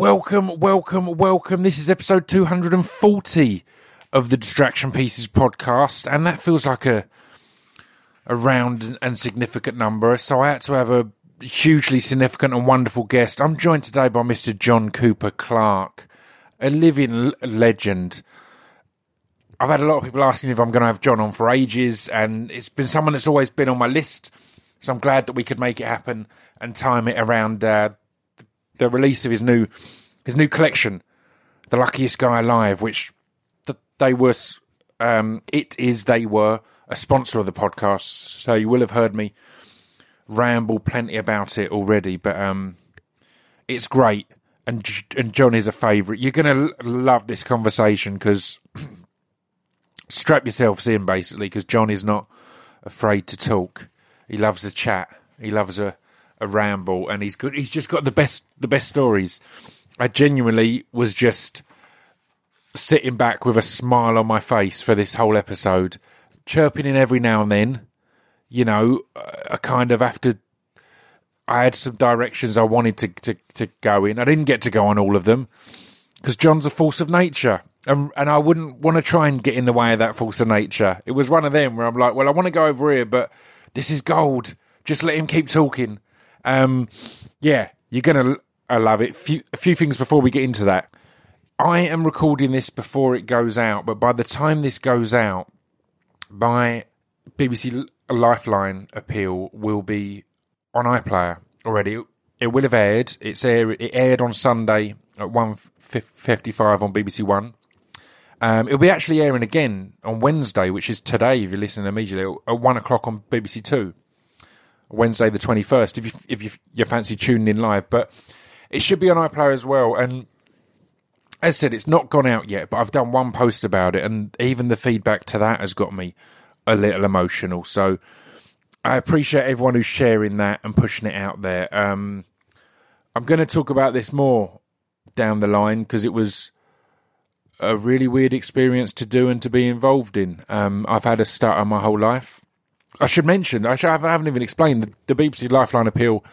Welcome, welcome, welcome. This is episode 240 of the Distraction Pieces podcast, and that feels like a a round and significant number. So I had to have a hugely significant and wonderful guest. I'm joined today by Mr. John Cooper Clarke, a living legend. I've had a lot of people asking if I'm going to have John on for ages, and it's been someone that's always been on my list. So I'm glad that we could make it happen and time it around uh, the release of his new his new collection, The Luckiest Guy Alive, which th- they were um, it is they were a sponsor of the podcast, so you will have heard me ramble plenty about it already. But um, it's great, and and John is a favourite. You're gonna l- love this conversation because strap yourselves in basically because John is not afraid to talk. He loves a chat. He loves a, a ramble, and he's good. He's just got the best the best stories. I genuinely was just sitting back with a smile on my face for this whole episode, chirping in every now and then. You know, uh, I kind of have to. I had some directions I wanted to, to, to go in. I didn't get to go on all of them because John's a force of nature. And, and I wouldn't want to try and get in the way of that force of nature. It was one of them where I'm like, well, I want to go over here, but this is gold. Just let him keep talking. Um, yeah, you're going to love it. Few, a few things before we get into that. I am recording this before it goes out, but by the time this goes out, my BBC Lifeline appeal will be on iPlayer already. It will have aired. It's air, it aired on Sunday at one fifty-five on BBC One. Um, it'll be actually airing again on Wednesday, which is today. If you're listening immediately at one o'clock on BBC Two, Wednesday the twenty-first. If you if you, you fancy tuning in live, but it should be on iPlayer as well. And as I said, it's not gone out yet, but I've done one post about it, and even the feedback to that has got me a little emotional. So I appreciate everyone who's sharing that and pushing it out there. Um, I'm going to talk about this more down the line because it was a really weird experience to do and to be involved in. Um, I've had a stutter my whole life. I should mention, I, should, I haven't even explained, the, the, BBC Lifeline Appeal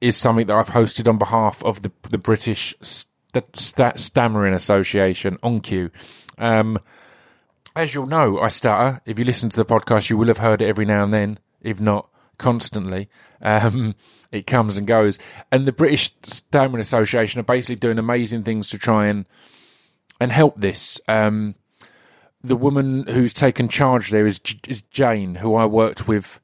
is something that I've hosted on behalf of the, the British St- St- Stammering Association, ONCU. Um, as you'll know, I stutter. If you listen to the podcast, you will have heard it every now and then, if not constantly. Um, it comes and goes. And the British Stammering Association are basically doing amazing things to try and and help this. Um, the woman who's taken charge there is, is, Jane, who I worked with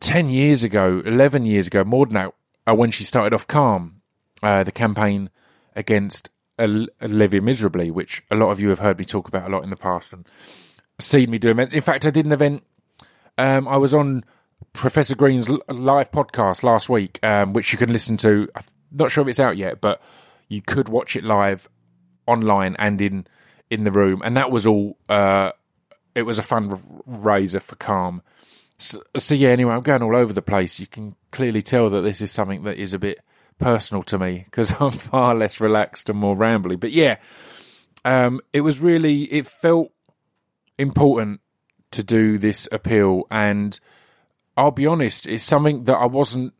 10 years ago, 11 years ago, more than that, uh, when she started off Calm, uh, the campaign against Living Miserably, which a lot of you have heard me talk about a lot in the past and seen me do events. In fact, I did an event, um, I was on Professor Green's live podcast last week, um, which you can listen to. I'm not sure if it's out yet, but you could watch it live online and in in the room, and that was all. Uh, it was a fundraiser for Calm. So, so, yeah. Anyway, I'm going all over the place. You can clearly tell that this is something that is a bit personal to me because I'm far less relaxed and more rambly. But yeah, um, it was really. It felt important to do this appeal, and I'll be honest, it's something that I wasn't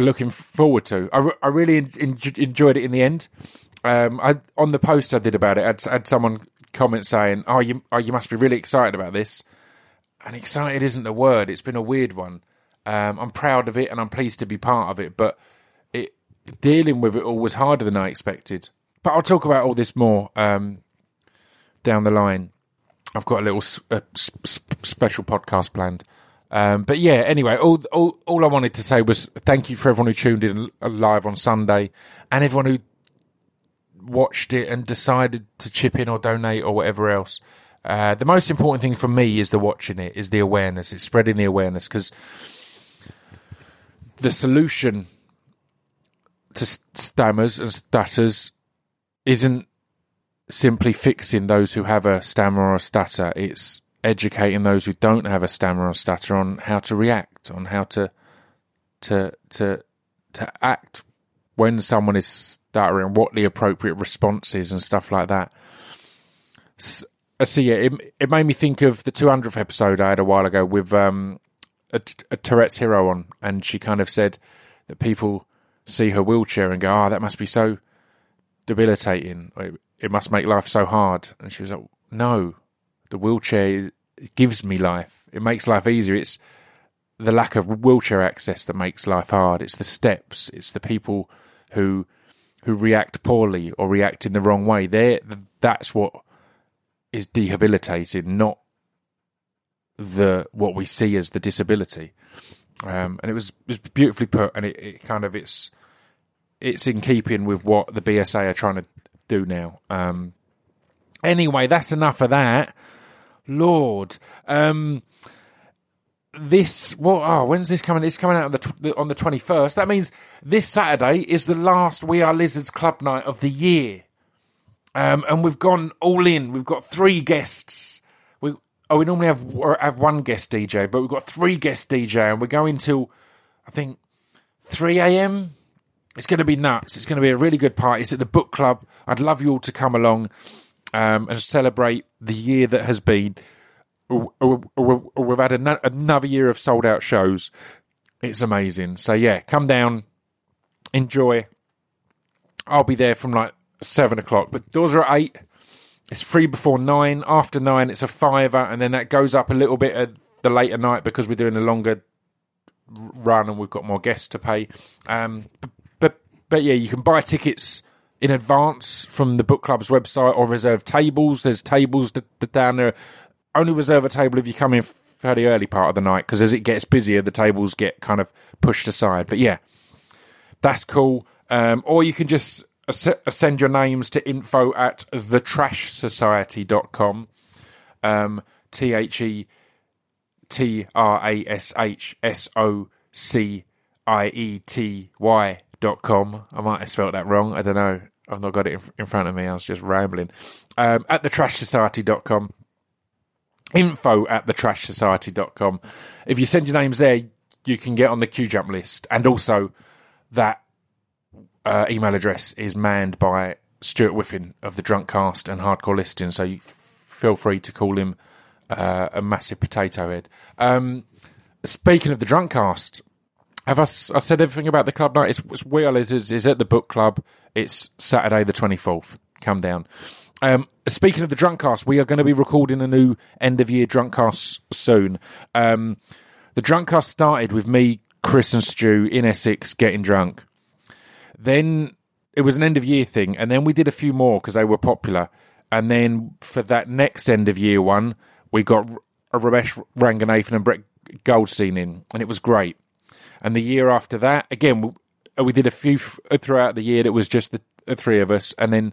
looking forward to. I, I really en- enjoyed it in the end. Um, I, on the post I did about it, I had, had someone comment saying, "Oh, you, oh, you must be really excited about this." And excited isn't the word. It's been a weird one. Um, I'm proud of it, and I'm pleased to be part of it. But it dealing with it all was harder than I expected. But I'll talk about all this more um, down the line. I've got a little uh, sp- special podcast planned. Um, but yeah, anyway, all, all all I wanted to say was thank you for everyone who tuned in live on Sunday and everyone who watched it and decided to chip in or donate or whatever else. Uh, the most important thing for me is the watching it, is the awareness. It's spreading the awareness because the solution to stammers and stutters isn't simply fixing those who have a stammer or a stutter. It's educating those who don't have a stammer or stutter on how to react, on how to to to to act when someone is stuttering, what the appropriate response is, and stuff like that. So, uh, so yeah, it, it made me think of the 200th episode I had a while ago with um, a, a Touretteshero on, and she kind of said that people see her wheelchair and go, "Oh, that must be so debilitating. It, it must make life so hard." And she was like, "No, the wheelchair gives me life. It makes life easier. It's the lack of wheelchair access that makes life hard. It's the steps. It's the people who who react poorly or react in the wrong way. There, that's what is debilitating, not the what we see as the disability. Um, and it was it was beautifully put, and it, it, kind of it's it's in keeping with what the BSA are trying to do now. Um, anyway, that's enough of that. Lord, um, this well, oh, when's this coming? It's coming out on the, on the twenty first. That means this Saturday is the last We Are Lizards club night of the year, um, and we've gone all in. We've got three guests. We oh, we normally have have one guest DJ, but we've got three guest DJ, and we're going till I think three a.m. It's going to be nuts. It's going to be a really good party. It's at the book club. I'd love you all to come along um, and celebrate the year that has been we've had another year of sold out shows. It's amazing. So yeah, come down, enjoy. I'll be there from like seven o'clock, but doors are at eight. It's free before nine. After nine, it's a fiver, and then that goes up a little bit at the later night because we're doing a longer run and we've got more guests to pay. Um, but, but but yeah, you can buy tickets in advance from the book club's website or reserve tables. There's tables down there only reserve a table if you come in fairly early part of the night because as it gets busier, the tables get kind of pushed aside. But yeah, that's cool. Um, or you can just send your names to info at thetrashsociety.com. Um, T H E T R A S H S O C I E T Y dot com. I might have spelled that wrong. I don't know. I've not got it in, front of me. I was just rambling. Um, at thetrashsociety.com info at thetrashsociety.com. If you send your names there, you can get on the Q Jump list. And also, that uh, email address is manned by Stuart Whiffin of the Drunk Cast and Hardcore Listing. So you feel free to call him uh, a massive potato head. Um, speaking of the Drunk Cast, have I, I said everything about the club night? It's, it's Wheel is, is at the book club. It's Saturday the 24th. Come down. Um, speaking of the drunk cast, we are going to be recording a new end of year drunk cast soon. Um, the drunk cast started with me, Chris, and Stu in Essex getting drunk. Then it was an end of year thing, and then we did a few more because they were popular. And then for that next end of year one, we got Romesh Ranganathan and Brett Goldstein in, and it was great. And the year after that, again, we, we did a few throughout the year that was just the three of us, and then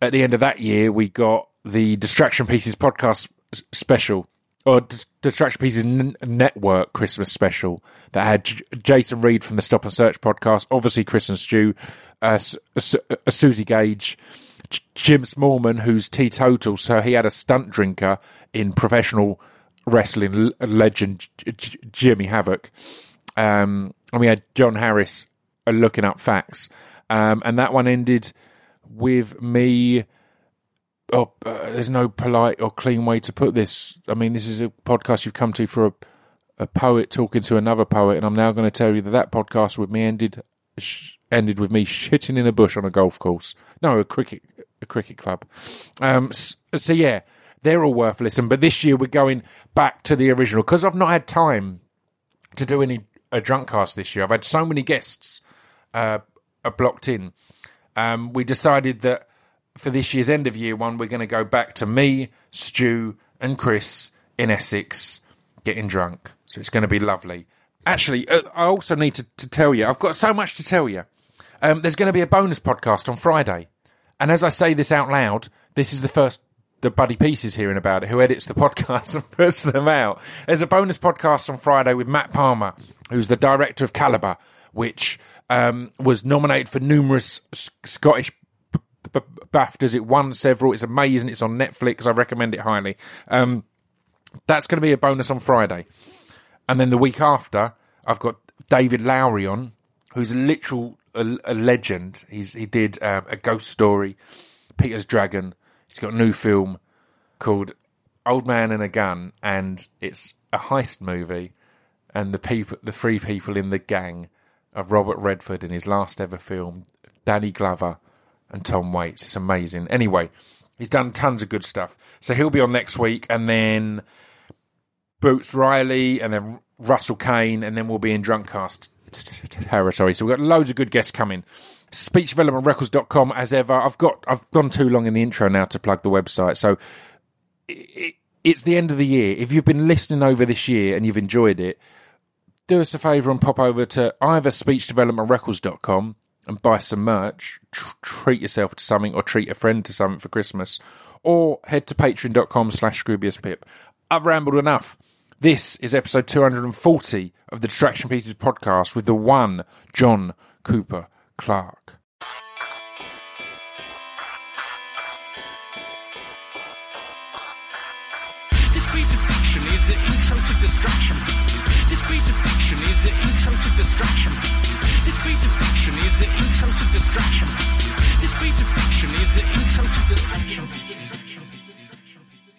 at the end of that year, we got the Distraction Pieces podcast special or Distraction Pieces N- Network Christmas special that had J- Jason Reed from the Stop and Search podcast, obviously Chris and Stu, uh, S- uh, Suzi Gage, J- Jim Smallman, who's teetotal, so he had a stunt drinker in professional wrestling l- legend J- Jimmy Havoc, um, and we had John Harris uh, looking up facts, um, and that one ended with me. Oh, uh, there's no polite or clean way to put this. I mean, this is a podcast you've come to for a, a poet talking to another poet, and I'm now going to tell you that that podcast with me ended sh- ended with me shitting in a bush on a golf course. No, a cricket a cricket club. Um, so, so yeah, they're all worth listening. But this year we're going back to the original because I've not had time to do any a drunk cast this year. I've had so many guests uh, blocked in um, we decided that for this year's end of year one, we're going to go back to me, Stu, and Chris in Essex getting drunk. So it's going to be lovely. Actually, uh, I also need to, to, tell you, I've got so much to tell you. Um, there's going to be a bonus podcast on Friday. And as I say this out loud, this is the first the Buddy Piece is hearing about it, who edits the podcast and puts them out. There's a bonus podcast on Friday with Matt Palmer, who's the director of Calibre, which um, was nominated for numerous Scottish BAFTAs. It won several. It's amazing. It's on Netflix. I recommend it highly. Um, that's going to be a bonus on Friday. And then the week after, I've got David Lowery on, who's a literal a, a legend. He's he did um, a ghost story, Peter's Dragon. He's got a new film called Old Man and a Gun, and it's a heist movie. And the people, the three people in the gang of Robert Redford in his last ever film, Danny Glover and Tom Waits. It's amazing. Anyway, he's done tons of good stuff. So he'll be on next week, and then Boots Riley, and then Russell Kane, and then we'll be in Drunkcast territory. So we've got loads of good guests coming. SpeechDevelopmentRecords.com as ever. I've got I've gone too long in the intro now to plug the website. So it, it's the end of the year. If you've been listening over this year and you've enjoyed it, do us a favour and pop over to either SpeechDevelopmentRecords.com and buy some merch. Tr- treat yourself to something or treat a friend to something for Christmas. Or head to patreon.com slash Pip. I've rambled enough. This is episode 240 of the Distraction Pieces podcast with the one John Cooper Clarke. This piece of fiction is the intro to distraction pieces. This piece of fiction is the intro to distraction pieces. This piece of fiction is the intro to distraction pieces. This piece of fiction is the intro to distraction pieces.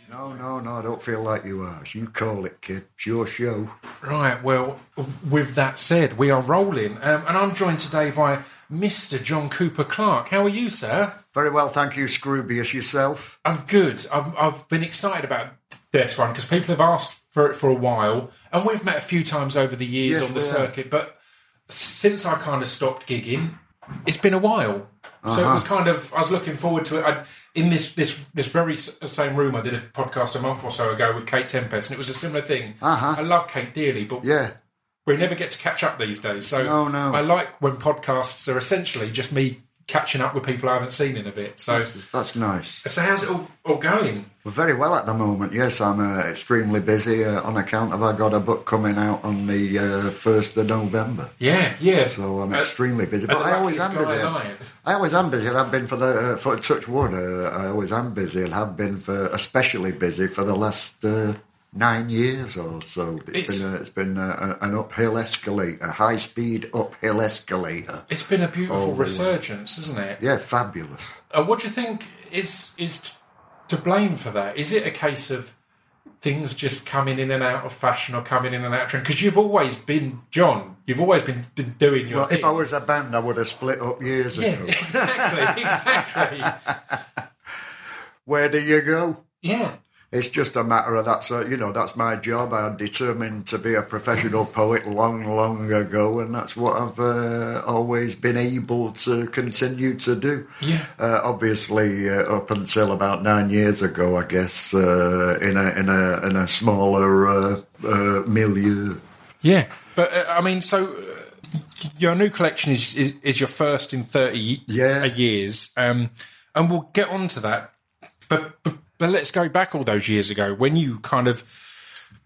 No, no, no, I don't feel like you are. You call it, kid. It's your show. Right, well, with that said, we are rolling. Um, and I'm joined today by Mr. John Cooper Clarke. How are you, sir? Very well, thank you, Scroobius. Yourself? I'm good. I'm, I've been excited about this one because people have asked for it for a while, and we've met a few times over the years Yes, on the circuit. But since I kind of stopped gigging, it's been a while. So Uh-huh. it was kind of I was looking forward to it. I, in this this this very same room, I did a podcast a month or so ago with Kate Tempest, and it was a similar thing. Uh-huh. I love Kate dearly, but Yeah. we never get to catch up these days. So No, no. I like when podcasts are essentially just me catching up with people I haven't seen in a bit. So That's nice. so how's it all, all going? Very well at the moment. Yes, I'm uh, extremely busy uh, on account of I got a book coming out on the uh, 1st of November. Yeah, yeah. So I'm Uh, extremely busy. But I always am busy. I always am busy. I've been for the uh, for touch wood. Uh, I always am busy and have been for especially busy for the last uh, nine years or so. It's- it's been a, it's been a, an uphill escalator, a high speed uphill escalator. It's been a beautiful Oh. resurgence, isn't it? Yeah, fabulous. Uh, what do you think is is to blame for that? Is it a case of things just coming in and out of fashion or coming in and out of trend? Because you've always been John. You've always been, been doing your Well, thing. if I was a band, I would have split up years yeah, ago. exactly, exactly. Where do you go? Yeah, It's just a matter of that's a, you know that's my job. I'm determined to be a professional poet long, long ago, and that's what I've uh, always been able to continue to do. Yeah. Uh, obviously, uh, up until about nine years ago, I guess, uh, in a in a in a smaller uh, uh, milieu. yeah. But uh, I mean, so uh, your new collection is, is is your first in thirty Yeah. years, um, and we'll get on to that. But, but but let's go back all those years ago when you kind of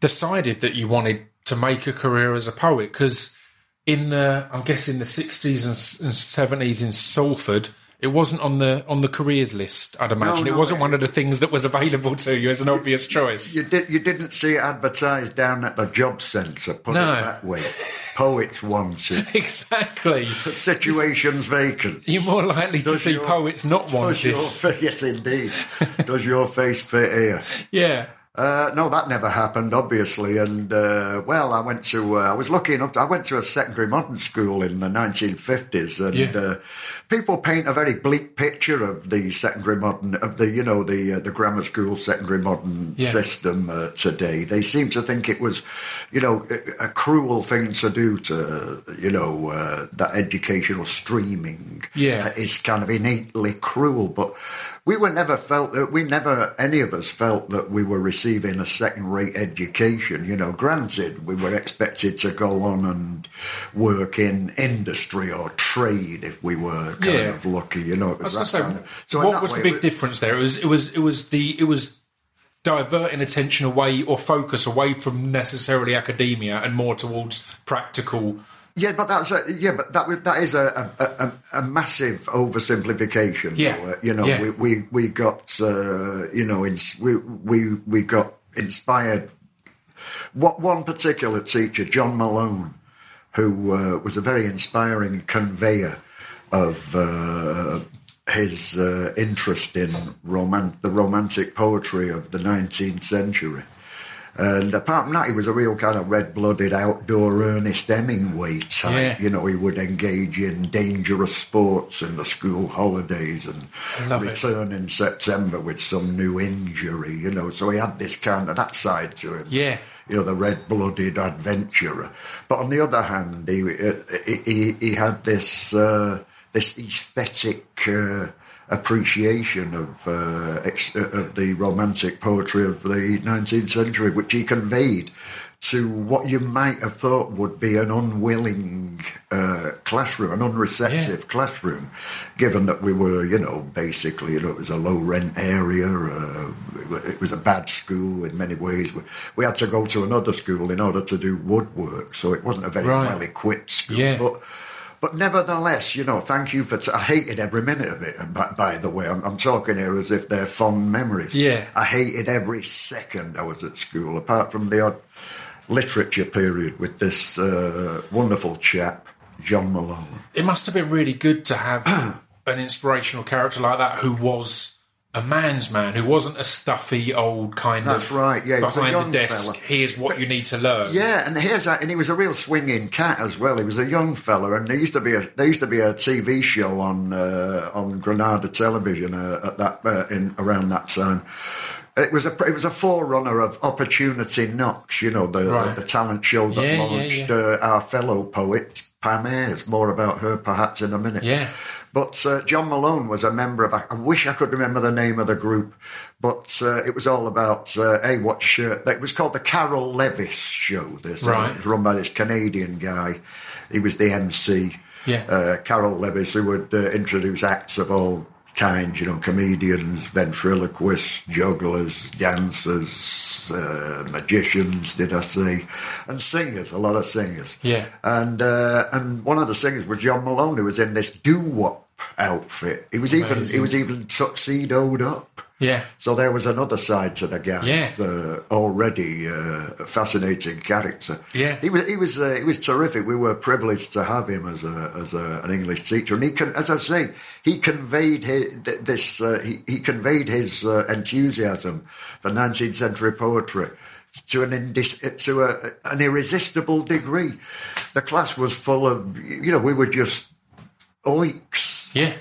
decided that you wanted to make a career as a poet because in the I'm guessing the 60s and and 70s in Salford it wasn't on the on the careers list I'd imagine it no, wasn't it- one of the things that was available to you as an obvious choice You did you didn't see it advertised down at the job centre. Put No. it that way. Poets wanted. exactly Situations vacant. you're more likely to Does see your- poets not Does your wanted yes, indeed. Does your face fit here? yeah Uh, no, that never happened, obviously. And uh, well, I went to. Uh, I was lucky enough. To, I went to a secondary modern school in the 1950s, and Yeah. uh, people paint a very bleak picture of the secondary modern, of the you know the uh, the grammar school secondary modern Yeah. system uh, today. They seem to think it was, you know, a, cruel thing to do to, you know, uh, that educational streaming Yeah. is kind of innately cruel, but we were never felt that we never any of us felt that we were receiving a second rate education. You know, granted, we were expected to go on and work in industry or trade if we were kind Yeah. of lucky. You know, was was that going kind of, say, so what was the big it- difference there? It was, it was, it was the, it was diverting attention away or focus away from necessarily academia and more towards practical. Yeah, but that's a, yeah, but that that is a a, a, a massive oversimplification. Yeah. though. You know, Yeah. we, we we got uh, you know we we we got inspired. What one particular teacher, John Malone, who uh, was a very inspiring conveyor of uh, his uh, interest in roman- the romantic poetry of the 19th century. And apart from that, he was a real kind of red-blooded outdoor Ernest Hemingway type. Yeah. You know, he would engage in dangerous sports in the school holidays and love it. return in September with some new injury. You know, so he had this kind of that side to him Yeah. you know, the red-blooded adventurer. But on the other hand, he he, he, he had this uh, this aesthetic uh, appreciation of uh, ex- of the romantic poetry of the 19th century, which he conveyed to what you might have thought would be an unwilling uh, classroom, an unreceptive Yeah. classroom, given that we were, you know, basically, you know, it was a low rent area, uh, it was a bad school in many ways. We, we had to go to another school in order to do woodwork, so it wasn't a very Right. well equipped school. Yeah. But but nevertheless, you know, thank you for. T- I hated every minute of it. And by, by the way, I'm, I'm talking here as if they're fond memories. Yeah. I hated every second I was at school, apart from the odd literature period with this uh, wonderful chap, John Malone. It must have been really good to have an inspirational character like that who was a man's man, who wasn't a stuffy old kind of. That's of right, yeah, he was a behind young the desk. fella. Here's what you need to learn. Yeah, and here's that, and he was a real swinging cat as well. He was a young fella, and there used to be a there used to be a TV show on uh, on Granada television uh, at that uh, in around that time. It was a it was a forerunner of Opportunity Knocks, you know, the Right. the, talent show that Yeah, yeah, launched. Uh, our fellow poet Pam Ayres. More about her perhaps in a minute. Yeah. But uh, John Malone was a member of. I wish I could remember the name of the group, but uh, it was all about. Uh, hey, watch. Uh, it was called the Carroll Levis Show. This Right. it was run by this Canadian guy. He was the MC. Yeah. Uh, Carroll Levis, who would uh, introduce acts of all kinds. You know, comedians, ventriloquists, jugglers, dancers, uh, magicians. Did I say? And singers. A lot of singers. Yeah. And uh, and one of the singers was John Malone, who was in this doo wop outfit. He was even he was even tuxedoed up. Yeah. So there was another side to the guy's Yeah. uh, already uh, fascinating character. Yeah. he was he was uh, he was terrific. We were privileged to have him as a as a, an English teacher, and he can, as I say, he conveyed his, this uh, he, he conveyed his uh, enthusiasm for 19th century poetry to an indis- to a, an irresistible degree. The class was full of you know we were just oiks, Yeah.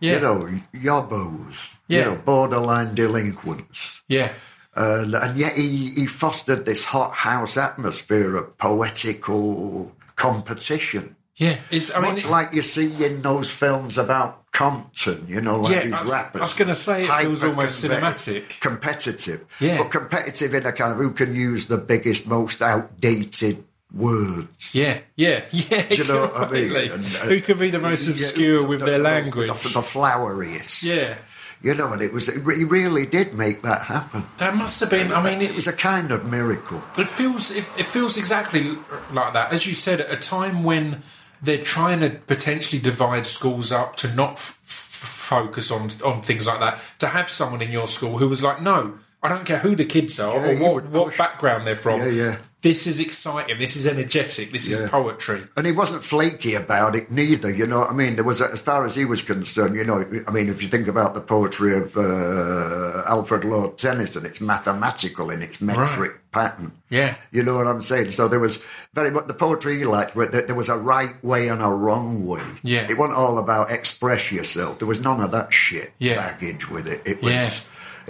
Yeah. you know yobbos, Yeah. you know borderline delinquents. yeah. And, and yet he, he fostered this hothouse atmosphere of poetical competition. Yeah. It's, I mean, Much like you see in those films about Compton, you know, like Yeah, these I was- rappers. I was gonna say it feels almost cinematic. Competitive. Yeah. But competitive in a kind of who can use the biggest, most outdated words. yeah. Yeah. Yeah. you know what I mean? And, uh, who can be the most Yeah, obscure with the- their the- language? The, the floweriest. yeah. You know, and it was, he really did make that happen. That must have been. I mean, It was a kind of miracle. It feels it, it feels exactly like that, as you said, at a time when they're trying to potentially divide schools up to not f- f- focus on on things like that. To have someone in your school who was like, "No, I don't care who the kids are Yeah, or what, what background they're from. Yeah, yeah. This is exciting. This is energetic. This Yeah. is poetry. And he wasn't flaky about it neither, you know what I mean? There was, a, as far as he was concerned, you know, I mean, if you think about the poetry of uh, Alfred Lord Tennyson, it's mathematical in its metric pattern. Yeah. You know what I'm saying? So there was very much the poetry he liked, where there there was a right way and a wrong way. Yeah. It wasn't all about express yourself. There was none of that shit Yeah. baggage with it. It was. Yeah.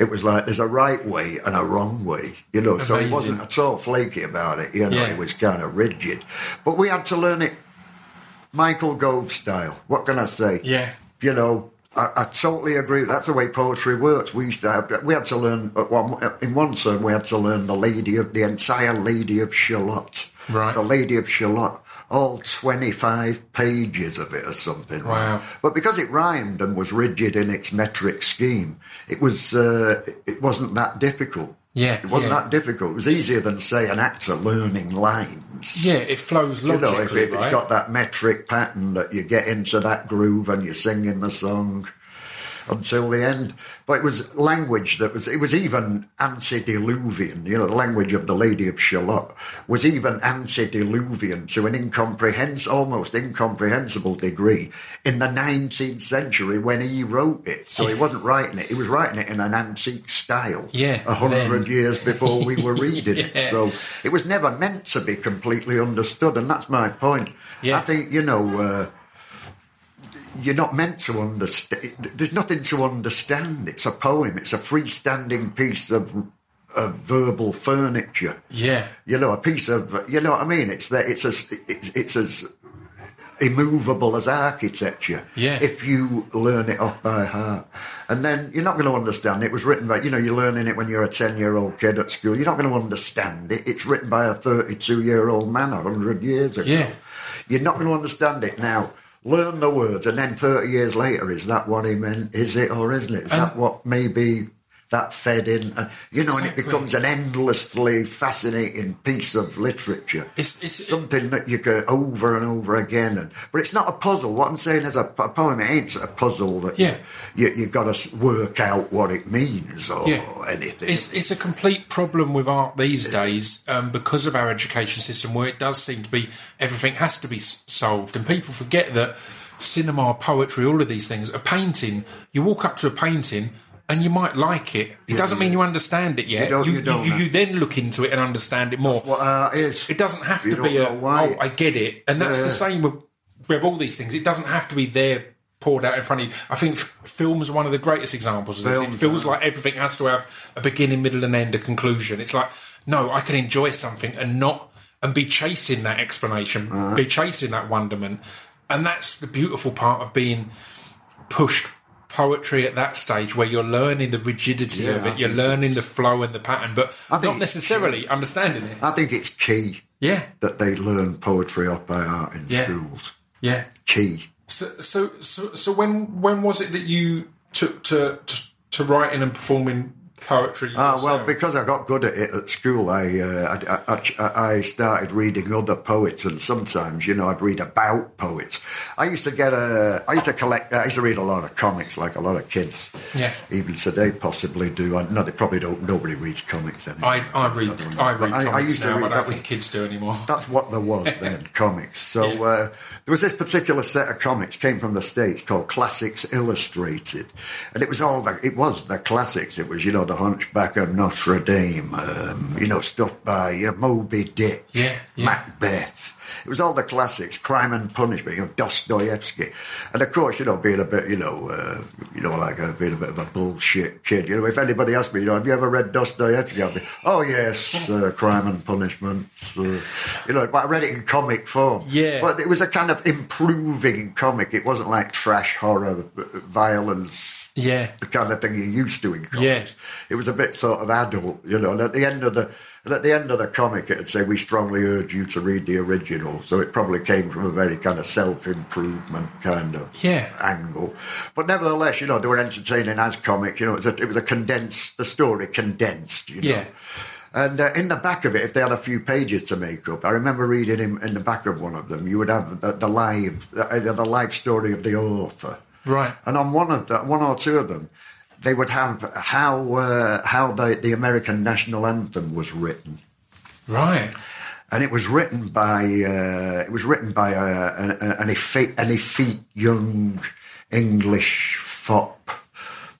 It was like there's a right way and a wrong way, you know. So he wasn't at all flaky about it, you know. Yeah. He was kind of rigid, but we had to learn it Michael Gove style. What can I say? Yeah. You know, I, I totally agree. That's the way poetry works. We used to have, we had to learn, uh, at one, uh, in one term, we had to learn the Lady of, the entire Lady of Shalott. Right. The Lady of Shalott. All 25 pages of it or something. right? Wow. But because it rhymed and was rigid in its metric scheme, it was, uh, it wasn't that difficult. Yeah, It wasn't yeah. that difficult. It was easier than, say, an actor learning lines. Yeah, it flows You logically, know, if, if right? it's got that metric pattern that you get into that groove and you're singing the song until the end. But it was language that was, it was even antediluvian. You know, the language of the Lady of Shalott was even antediluvian to an incomprehensible, almost incomprehensible degree in the 19th century when he wrote it. So he wasn't writing it, he was writing it in an antique style. Yeah, a hundred years before we were reading it. So it was never meant to be completely understood, and that's my point. Yeah. I think you know. Uh, you're not meant to understand. There's nothing to understand. It's a poem. It's a freestanding piece of, of verbal furniture. Yeah. You know, a piece of. You know what I mean? It's that. It's as. It's, it's as immovable as architecture. Yeah. If you learn it off by heart, and then you're not going to understand it. Was written by. You know, you're learning it when you're a ten-year-old kid at school. You're not going to understand it. It's written by a thirty-two-year-old man a hundred years ago. Yeah. You're not going to understand it now. Learn the words, and then 30 years later, is that what he meant? Is it or isn't it? Is And- that what maybe that fed in? Uh, you know, and it becomes an endlessly fascinating piece of literature. It's- it's- something that you go over and over again. And but it's not a puzzle. What I'm saying is a, a poem. It ain't a puzzle that Yeah. you, you you've got to work out what it means or Yeah. anything. It's, it's a complete problem with art these days um, because of our education system, where it does seem to be everything has to be solved, and people forget that cinema, poetry, all of these things. A painting, you walk up to a painting. And you might like it. It doesn't mean you understand it yet. don't- you don't, you, you then look into it and understand it more. what art is. It doesn't have You to be a, why. oh, I get it. And that's the Yeah. same with, with all these things. It doesn't have to be there poured out in front of you. I think f- films are one of the greatest examples of this. It feels are. like everything has to have a beginning, middle, and end, a conclusion. It's like, no, I can enjoy something and not, and be chasing that explanation, Uh-huh. be chasing that wonderment. And that's the beautiful part of being pushed poetry at that stage where you're learning the rigidity Yeah, of I it, you're learning the flow and the pattern, but I not necessarily understanding it. I think it's key Yeah, that they learn poetry off by heart in Yeah. schools. yeah. Key. So, so, so, so when when was it that you took to to, to writing and performing poetry? Ah, well, because I got good at it at school, I, uh, I, I, I started reading other poets, and sometimes, you know, I'd read about poets. I used to get a, I used to collect, I used to read a lot of comics, like a lot of kids. Yeah. Even today, possibly do. I, no, they probably don't. Nobody reads comics anymore. I, I read I read But I- comics used to read- that was- kids do anymore. That's what there was then, comics. So Yeah. uh, there was this particular set of comics came from the states called Classics Illustrated, and it was all the it was the classics. It was you know the Hunchback of Notre Dame, um, you know stuff by you know, Moby Dick, Yeah, yeah. Macbeth. It was all the classics, Crime and Punishment, you know Dostoevsky, and of course you know being a bit you know uh, you know like a, being a bit of a bullshit kid. You know if anybody asked me, you know, have you ever read Dostoevsky? I'd be, oh yes, uh, Crime and Punishment. Uh, you know, but I read it in comic form. Yeah. but it was a kind of improving comic. It wasn't like trash horror, violence Yeah, the kind of thing you're used to in comics. Yeah. It was a bit sort of adult, you know. And at the end of the and at the end of the comic, it'd say, "We strongly urge you to read the original." So it probably came from a very kind of self improvement kind of Yeah. angle. But nevertheless, you know, they were entertaining as comics. You know, it was a, it was a condensed, the story condensed. You know. Yeah. And uh, in the back of it, if they had a few pages to make up, I remember reading in, in the back of one of them, you would have the, the live, the, the life story of the author. Right. And on one of the, one or two of them, they would have how uh, how the, the American national anthem was written, right. and it was written by uh, it was written by uh, an, an effete an effete young English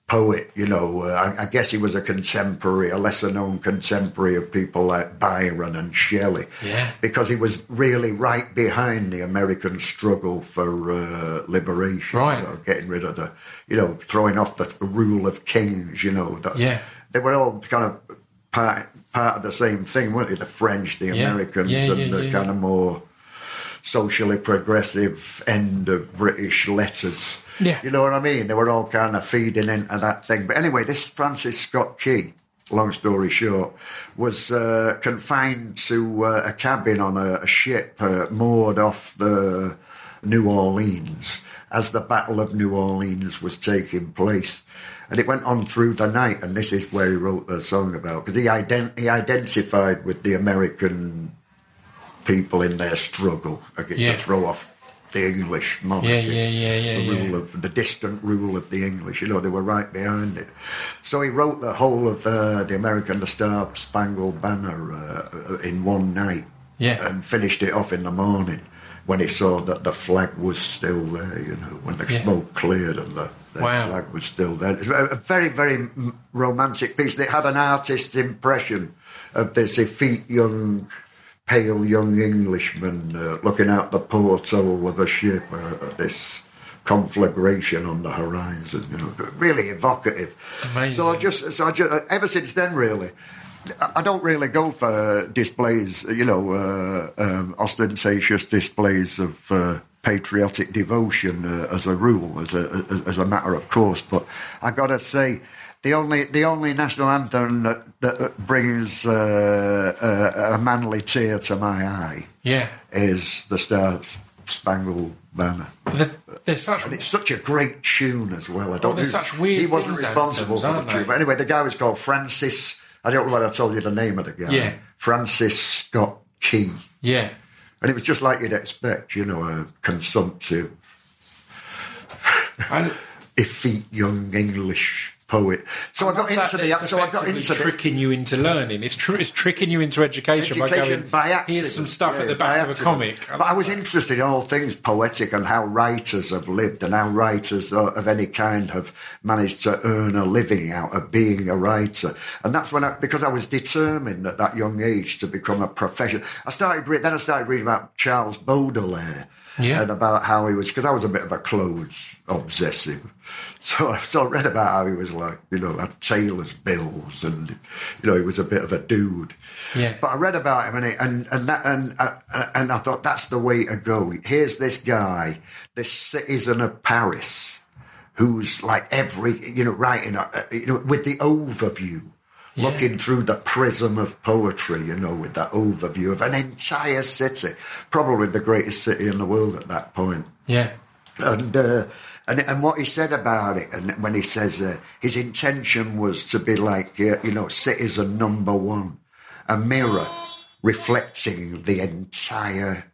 poet. You know, uh, I, I guess he was a contemporary, a lesser known contemporary of people like Byron and Shelley. Yeah. because he was really right behind the American struggle for uh, liberation. Right. you know, getting rid of the, you know, throwing off the rule of kings. You know, that, Yeah. they were all kind of part part of the same thing, weren't they? The French, the Yeah. Americans, Yeah, and yeah, the kind of more socially progressive end of British letters. Yeah. You know what I mean? They were all kind of feeding into that thing. But anyway, this Francis Scott Key, long story short, was uh, confined to uh, a cabin on a, a ship uh, moored off the New Orleans as the Battle of New Orleans was taking place. And it went on through the night, and this is where he wrote the song about, because he, ident- he identified with the American people in their struggle against Yeah. to throw off the English monarchy, Yeah, yeah, yeah, yeah, the yeah. rule of the distant rule of the English. You know, they were right behind it. So he wrote the whole of uh, the American, the Star Spangled Banner uh, in one night, Yeah. and finished it off in the morning when he saw that the flag was still there, you know, when the Yeah. smoke cleared and the, the Wow. flag was still there. It's a a very, very romantic piece. It had an artist's impression of this effete young, pale young Englishman uh, looking out the porthole of a ship uh, at this conflagration on the horizon. You know, really evocative. Amazing. So I just, so I just, ever since then, really. I- don't really go for displays, you know, uh, um, ostentatious displays of uh, patriotic devotion uh, as a rule, as a as- a matter of course. But I got to say, the only the only national anthem that, that brings uh, uh, a manly tear to my eye Yeah. is the Star Spangled Banner. They're, they're such. And it's such a great tune as well. I don't. they're know- such weird He wasn't responsible anthems, for the tune, but anyway, the guy was called Francis. I don't know whether I told you the name of the guy. Yeah. Francis Scott Key, Yeah. and it was just like you'd expect. You know, a consumptive, effete young English poet. So I, got into the. So I got into the. tricking you into learning. It's tr- it's tricking you into education, by going. by accident. Here's some stuff yeah, at the back of a comic. But I was interested in all things poetic and how writers have lived and how writers uh, of any kind have managed to earn a living out of being a writer. And that's when I, because I was determined at that young age to become a professional. I started, then I started reading about Charles Baudelaire. Yeah. And about how he was, because I was a bit of a clothes obsessive. So, so I read about how he was like, you know, had tailor's bills and, you know, he was a bit of a dude. Yeah. But I read about him and it, and and that, and uh, and I thought that's the way to go. Here's this guy, this citizen of Paris, who's like every you know writing uh, you know with the overview, looking through the prism of poetry, you know, with that overview of an entire city, probably the greatest city in the world at that point Yeah. and uh, and and what he said about it, and when he says uh, his intention was to be like uh, you know citizen number one, a mirror reflecting the entire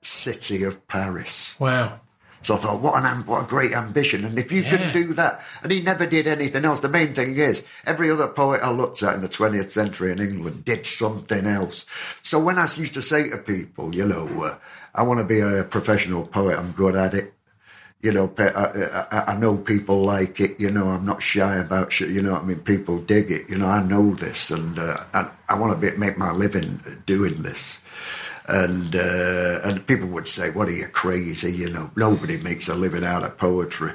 city of Paris. Wow. So I thought, what an what a great ambition! And if you Yeah. can do that, and he never did anything else. The main thing is, every other poet I looked at in the twentieth century in England did something else. So when I used to say to people, you know, uh, I want to be a professional poet, I'm good at it. You know, I, I, I know people like it. You know, I'm not shy about shit. You know what I mean? People dig it. You know, I know this, and uh, and I want to be, make my living doing this and uh, and people would say, "What are you crazy?" You know, nobody makes a living out of poetry.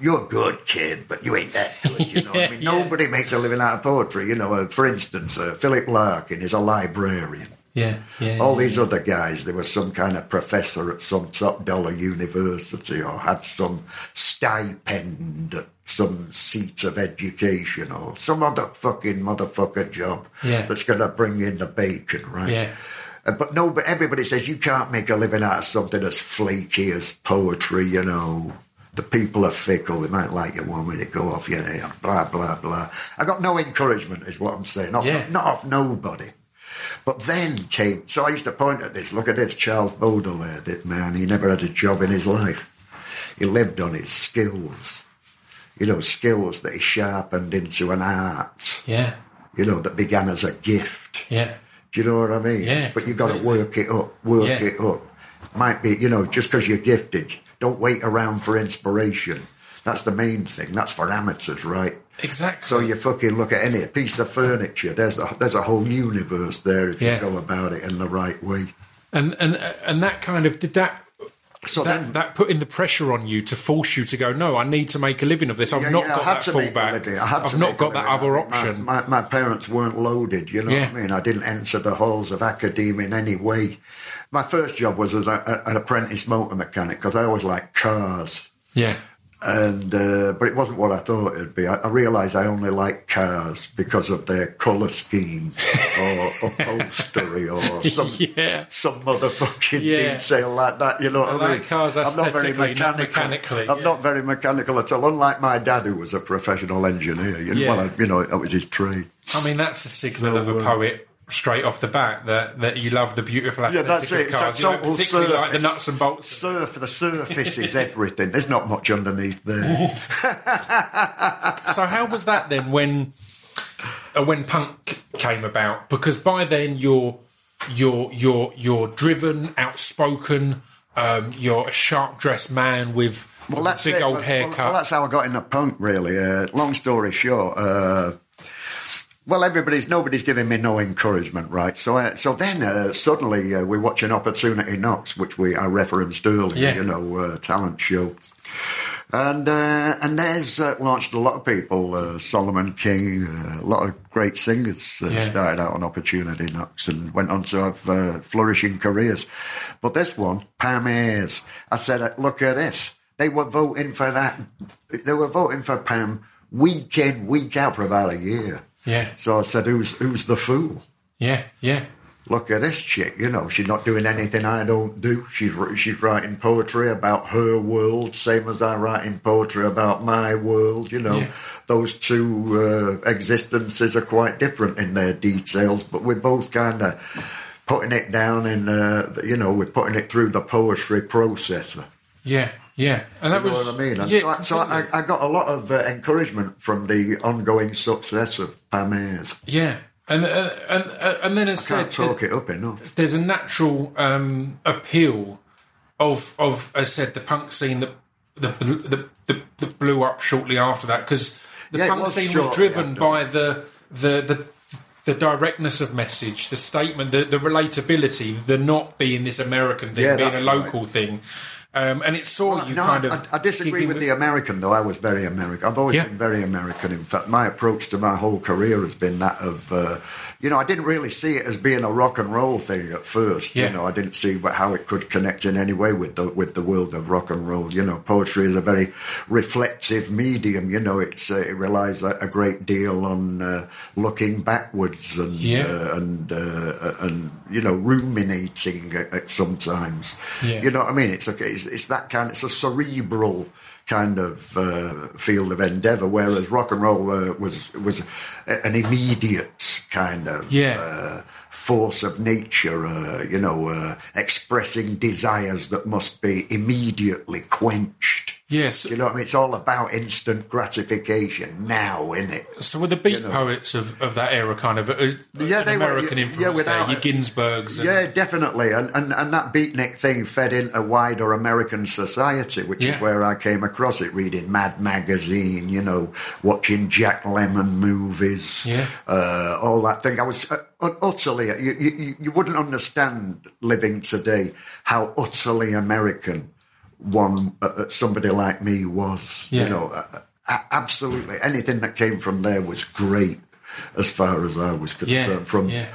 You're a good kid, but you ain't that good. You know, what I mean, Yeah, yeah. nobody makes a living out of poetry. You know, uh, for instance, uh, Philip Larkin is a librarian. Yeah. Yeah. All these other guys, they were some kind of professor at some top dollar university or had some stipend at some seat of education or some other fucking motherfucker job Yeah. that's going to bring in the bacon, right? Yeah. Uh, But no, but everybody says you can't make a living out of something as flaky as poetry, you know. The people are fickle. They might like you one minute, go off, you know, blah, blah, blah. I got no encouragement, is what I'm saying. Not, Yeah. not off nobody. But then came, so I used to point at this, look at this, Charles Baudelaire, that man, he never had a job in his life. He lived on his skills, you know, skills that he sharpened into an art, Yeah. you know, that began as a gift. Yeah. Do you know what I mean? Yeah, But you got to work it up, work Yeah. it up. Might be, you know, just because you're gifted, don't wait around for inspiration. That's the main thing. That's for amateurs, right? Exactly. So you fucking look at any piece of furniture. There's a, there's a whole universe there if Yeah. you go about it in the right way. and and and that kind of did that. So that, then, that putting the pressure on you to force you to go. No, I need to make a living of this. I've Yeah, not yeah, got had that to make a fallback. I to not got that other mean, my- option. My, my, parents weren't loaded, you know Yeah. what I mean? I didn't enter the halls of academia in any way. My first job was as a, an apprentice motor mechanic because I always liked cars. yeah. And uh, but it wasn't what I thought it'd be. I, I realised I only like cars because of their colour scheme or upholstery or some Yeah. some motherfucking Yeah. detail like that. You know what I I, like mean? cars I'm not very aesthetically, not mechanical. mechanically, I'm yeah. not very mechanical at all. Unlike my dad, who was a professional engineer. You know, Yeah. well, I- you know, that was his trade. I mean, that's a signal of a uh, poet straight off the bat that, that you love the beautiful Yeah, aesthetic that's it. of cars. You know, particularly like the nuts and bolts. Surf, the surface is everything. There's not much underneath there. So how was that then when uh, when punk came about? Because by then you're you're you're you're driven, outspoken, um, you're a sharp dressed man with Well, that's a big it. old Well, haircut. Well, that's how I got into punk, really. Uh, long story short, uh, well, everybody's nobody's giving me no encouragement, right? So, uh, so then uh, suddenly uh, we watch an opportunity knocks, which we I referenced earlier, Yeah. you know, uh, talent show. And uh, and there's uh, launched a lot of people, uh, Solomon King, uh, a lot of great singers uh, Yeah. started out on Opportunity Knocks and went on to have uh, flourishing careers. But this one, Pam Ayres, I said, look at this. They were voting for that. They were voting for Pam week in, week out for about a year. Yeah, So I said, who's who's the fool? yeah, yeah, look at this chick, you know, she's not doing anything I don't do. She's she's writing poetry about her world, same as I write in poetry about my world. You know, Yeah. those two uh, existences are quite different in their details, but we're both kind of putting it down in, uh, you know, we're putting it through the poetry processor. yeah, yeah. And that You know was what I mean? And Yeah, so I, so I. I got a lot of uh, encouragement from the ongoing success of Pam Ayres. yeah. And uh, and uh, and then as Can't said, talk it up enough. there's a natural um, appeal of of as I said the punk scene that the the, the, the blew up shortly after that because the Yeah, punk was scene was driven after. by the the the the directness of message, the statement, the, the relatability, the not being this American thing, Yeah, being a local thing, um, and it saw you no, kind of. I, I disagree giving with the American, though. I was very American. I've always Yeah. been very American. In fact, my approach to my whole career has been that of, uh, you know, I didn't really see it as being a rock and roll thing at first. Yeah. You know, I didn't see how it could connect in any way with the with the world of rock and roll. You know, poetry is a very reflective medium. You know, it's uh, it relies a, a great deal on uh, looking backwards and Yeah. uh, and uh, and you know ruminating at, at sometimes. Yeah. You know what I mean? It's okay. It's, it's that kind. It's a cerebral kind of uh, field of endeavor, whereas rock and roll uh, was was an immediate kind of Yeah. uh, force of nature. Uh, you know, uh, expressing desires that must be immediately quenched. Yes. You know what I mean? It's all about instant gratification now, isn't it? So were the beat know. poets of, of that era kind of uh, Yeah, they were- American yeah, influence without- there? Your Ginsbergs, and, Yeah, definitely. And, and and that beatnik thing fed into a wider American society, which Yeah. is where I came across it, reading Mad Magazine, you know, watching Jack Lemmon movies, Yeah. uh, all that thing. I was uh, utterly, you, you, you wouldn't understand living today how utterly American one, uh, uh, somebody like me was. Yeah. You know, uh, uh, absolutely. Anything that came from there was great as far as I was yeah, concerned. From yeah,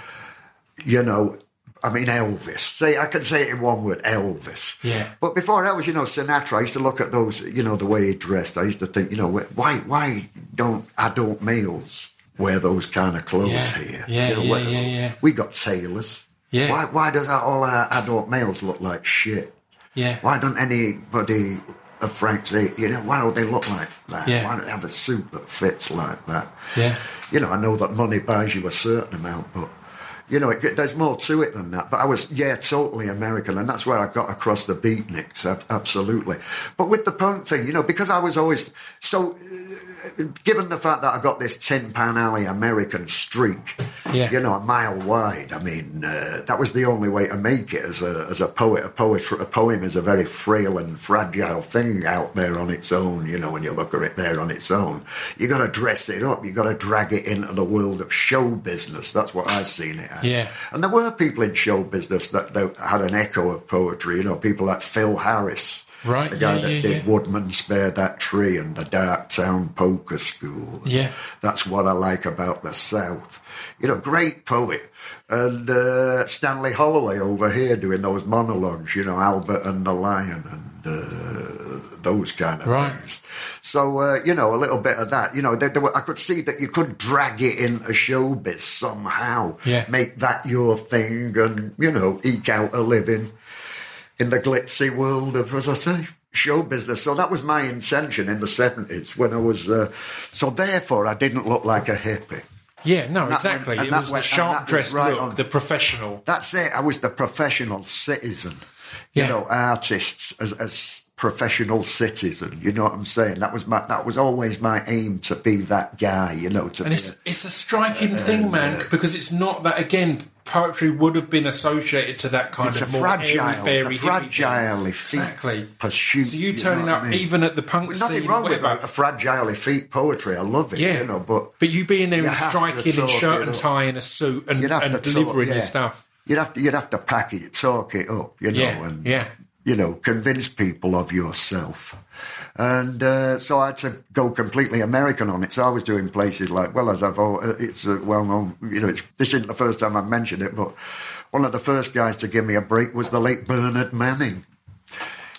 you know, I mean Elvis. Say I can say it in one word, Elvis. Yeah. But before Elvis, you know, Sinatra. I used to look at those, you know, the way he dressed. I used to think, you know, why why don't adult males wear those kind of clothes Yeah. here? Yeah, You know, yeah, yeah, yeah. We got tailors. Yeah. Why why does all our adult males look like shit? Yeah. Why don't anybody of Frank you know, why don't they look like that? Yeah. Why don't they have a suit that fits like that? Yeah. You know, I know that money buys you a certain amount, but you know, it, there's more to it than that. But I was, yeah, totally American, and that's where I got across the beatniks, ab- absolutely. But with the punk thing, you know, because I was always so, uh, given the fact that I got this Tin Pan Alley American streak, Yeah. you know, a mile wide. I mean, uh, that was the only way to make it as a as a poet. A poetry, a poem is a very frail and fragile thing out there on its own. You know, when you look at it there on its own, you got to dress it up. You got to drag it into the world of show business. That's what I've seen it as. Yeah. And there were people in show business that, that had an echo of poetry. You know, people like Phil Harris. Right, The guy yeah, that yeah, did yeah. Woodman Spare That Tree and the Dark Town Poker School. Yeah. That's what I like about the South. You know, great poet. And uh, Stanley Holloway over here doing those monologues, you know, Albert and the Lion and uh, those kind of Right. things. So, uh, you know, a little bit of that. You know, there, there were, I could see that you could drag it into showbiz somehow. Yeah. Make that your thing and, you know, eke out a living in the glitzy world of, as I say, show business. So that was my intention in the 70s when I was. Uh, so therefore, I didn't look like a hippie. Yeah, no, that exactly. and it was the went- and that sharp dressed right look, on. the professional. That's it. I was the professional citizen. You know, artists as, as professional citizen. You know what I'm saying? That was my. That was always my aim to be that guy. You know, to And it's it's a striking uh, thing, man, because it's not that again. poetry would have been associated to that kind It's a of more fragile, it's a fragile effete Exactly. pursuit. So you know turning up I mean? even at the punk There's scene, nothing wrong with a fragile effete poetry. I love it. Yeah, you know, but but you being there you to striking in shirt and up. tie and a suit and, and to talk- delivering yeah. your stuff. You'd have to you'd have to pack it, talk it up, you know, Yeah, and yeah. You know, convince people of yourself. And uh, so I had to go completely American on it. So I was doing places like, well, as I've, uh, it's uh, well known, you know, this isn't the first time I've mentioned it, but one of the first guys to give me a break was the late Bernard Manning.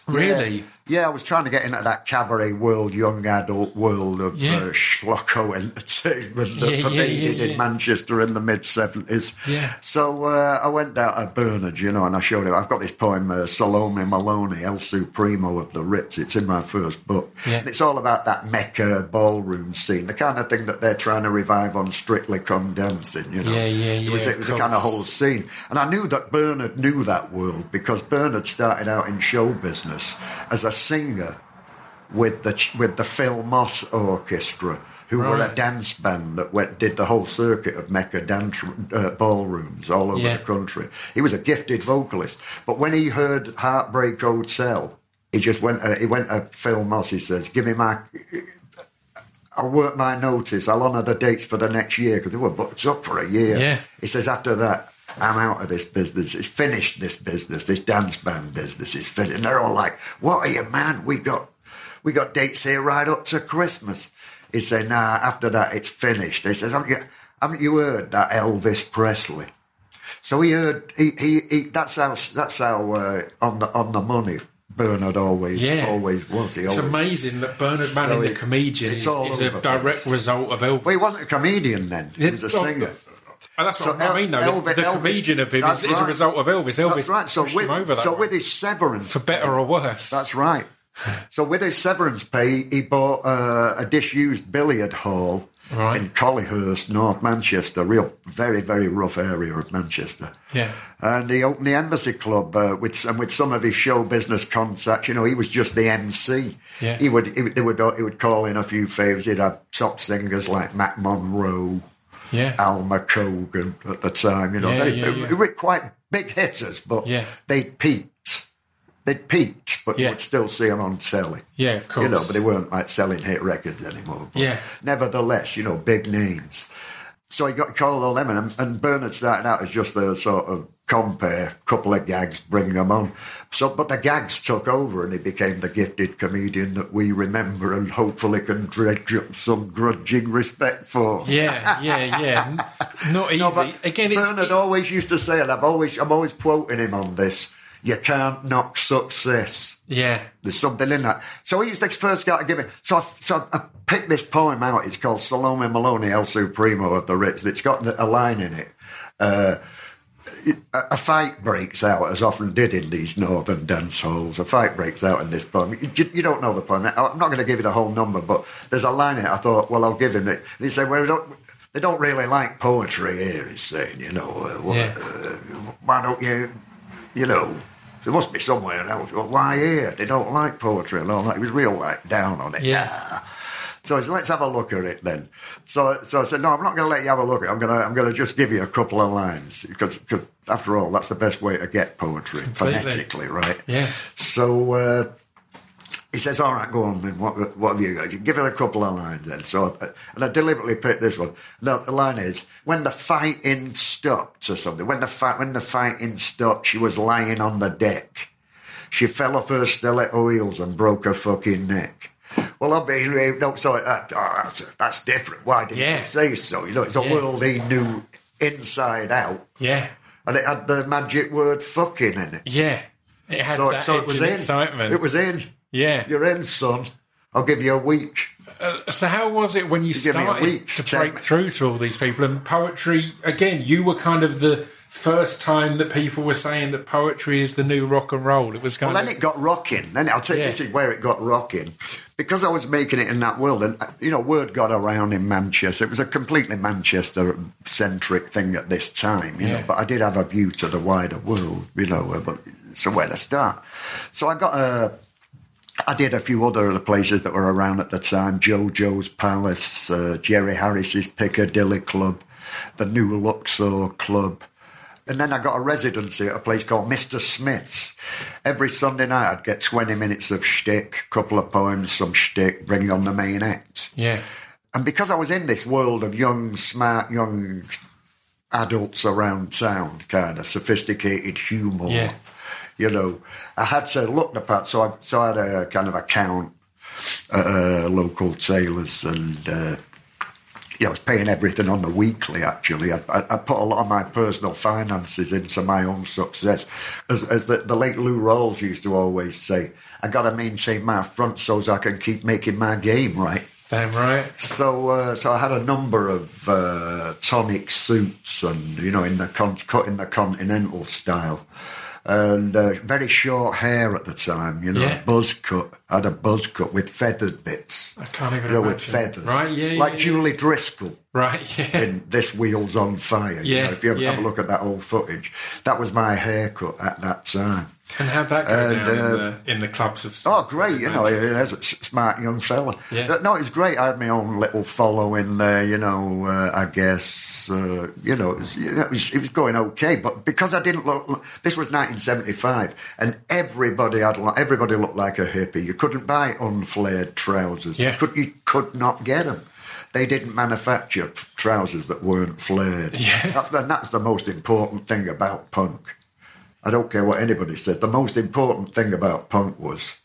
Really? Yeah. Yeah, I was trying to get into that cabaret world, young adult world of Yeah. uh, schlocko entertainment that Yeah, yeah, pervaded yeah, yeah. in Manchester in the mid 70s. Yeah. So uh, I went down to Bernard, you know, and I showed him. I've got this poem, uh, Salome Maloney, El Supremo of the Ritz. It's in my first book. Yeah. And it's all about that Mecca ballroom scene, the kind of thing that they're trying to revive on Strictly Come Dancing, you know. Yeah, yeah, It was, yeah, it was a kind of whole scene. And I knew that Bernard knew that world because Bernard started out in show business as a singer with the with the Phil Moss Orchestra, who were a dance band that went, did the whole circuit of Mecca dance uh, ballrooms all over Yeah. the country. He was a gifted vocalist, but when he heard Heartbreak Hotel, he just went. Uh, he went to Phil Moss. He says, "Give me my." I'll work my notice. I'll honour the dates for the next year because they were booked up for a year. Yeah. He says, after that, I'm out of this business. It's finished, this business. This dance band business is finished. And they're all like, what are you, man? We got, we got dates here right up to Christmas. He said, nah, after that, it's finished. He says, haven't you, haven't you heard that Elvis Presley? So he heard, he, he, he that's how, that's how, uh, on the, on the money, Bernard always, Yeah. always was. He It's always, amazing that Bernard So Manning, the comedian, it's is, is a direct result of Elvis. well, he wasn't a comedian then. He was a singer. Oh, that's So what I mean, though. Elvis- the Elvis- comedian of him is, is a result of Elvis. Elvis That's right. So pushed with, him over so way. with his severance, for better or worse. that's right. So with his severance pay, he bought uh, a disused billiard hall Right. in Collyhurst, North Manchester, real very very rough area of Manchester. Yeah. And he opened the Embassy Club uh, with and with some of his show business contacts. You know, he was just the MC. Yeah. He would he would, he would he would call in a few favours. He'd have top singers like Matt Monro. Yeah. Alma Cogan at the time. You know, Yeah, they, yeah, they yeah. were quite big hitters, but Yeah. they peaked. They peaked, but you would still see them on telly. Yeah, of course. You know, but they weren't like selling hit records anymore. But Yeah. Nevertheless, you know, big names. So he got called all them, and, and Bernard started out as just a sort of compare, couple of gags, bring them on. So, but the gags took over, and he became the gifted comedian that we remember, and hopefully can dredge up some grudging respect for. Yeah, yeah, yeah. Not easy. No, but Again, it's Bernard it- always used to say, and I've always, I'm always quoting him on this. You can't knock success. yeah, There's something in that. So he's the first guy to give it. So I, so I picked this poem out. It's called Salome Maloney, El Supremo of the Ritz. and It's got a line in it. Uh, a a fight breaks out, as often did in these northern dance halls. A fight breaks out in this poem. You, you don't know the poem. I'm not going to give you the whole number, but there's a line in it. I thought, well, I'll give him it. And he said, well, we don't, they don't really like poetry here. He's saying, you know, uh, what, Yeah. uh, why don't you, you know, there must be somewhere else. Well, why here? They don't like poetry and all that. He was real like down on it. Yeah. Ah. So he said, let's have a look at it then. So, so I said, no, I'm not going to let you have a look at it. I'm going to, I'm going to just give you a couple of lines because, because after all, that's the best way to get poetry Completely. phonetically, right? Yeah. So uh, he says, all right, go on then. What, what have you got? Give it a couple of lines then. So, and I deliberately picked this one. The, the line is, when the fighting stopped or something, when the fight, when the fighting stopped, she was lying on the deck. She fell off her stiletto heels and broke her fucking neck. Well, I obviously, no, sorry, that, oh, that's, that's different. Why didn't Yeah. you say so? You know, it's a Yeah. world he knew inside out, yeah, and it had the magic word "fucking" in it. yeah. It had So, that so it was in. excitement. It was in. yeah. You're in, son. I'll give you a week. Uh, so how was it when you, a started week, to break minutes. through to all these people and poetry? Again, you were kind of the first time that people were saying that poetry is the new rock and roll. It was kind Well, of then it got rocking. Then I'll tell you, Yeah. this is where it got rocking. Because I was making it in that world, and you know, word got around in Manchester. It was a completely Manchester-centric thing at this time, you Yeah. know. But I did have a view to the wider world, you know. uh, But so where to start? So I got a. I did a few other places that were around at the time: JoJo's Palace, uh, Jerry Harris's Piccadilly Club, the New Luxor Club, And then I got a residency at a place called Mr. Smith's. Every Sunday night I'd get 20 minutes of shtick, couple of poems, some shtick, bring on the main act. Yeah. And because I was in this world of young, smart, young adults around town, kind of sophisticated humour, Yeah. you know, I had to look the part. So I, so I had a kind of account at uh, local tailors and, uh, you know, I was paying everything on the weekly, actually. I, I, I put a lot of my personal finances into my own success. As, as the, the late Lou Rawls used to always say, I got to maintain my front so I can keep making my game right. Damn right. So, uh, so I had a number of uh, tonic suits, and you know, in the con- cut in the continental style, and uh, very short hair at the time. You know, Yeah. buzz cut. I had a buzz cut with feathered bits. I can't even You know, imagine. with feathers, Right, yeah, yeah, like yeah. Julie Driscoll Right, yeah. in This Wheels on Fire. you Yeah, know, if you ever yeah. have a look at that old footage, that was my haircut at that time. And how'd that go And, down in, uh, the, in the clubs of Oh, great! You know, as a smart young fella. Yeah. No, it was great. I had my own little following there. You know, uh, I guess uh, you know, it was, you know it, was, it was going okay. But because I didn't look, this was 1975, and everybody had everybody looked like a hippie. You couldn't buy unflared trousers. Yeah. You could you could not get them. They didn't manufacture trousers that weren't flared. Yeah. That's the, that's the most important thing about punk. I don't care what anybody said. The most important thing about punk was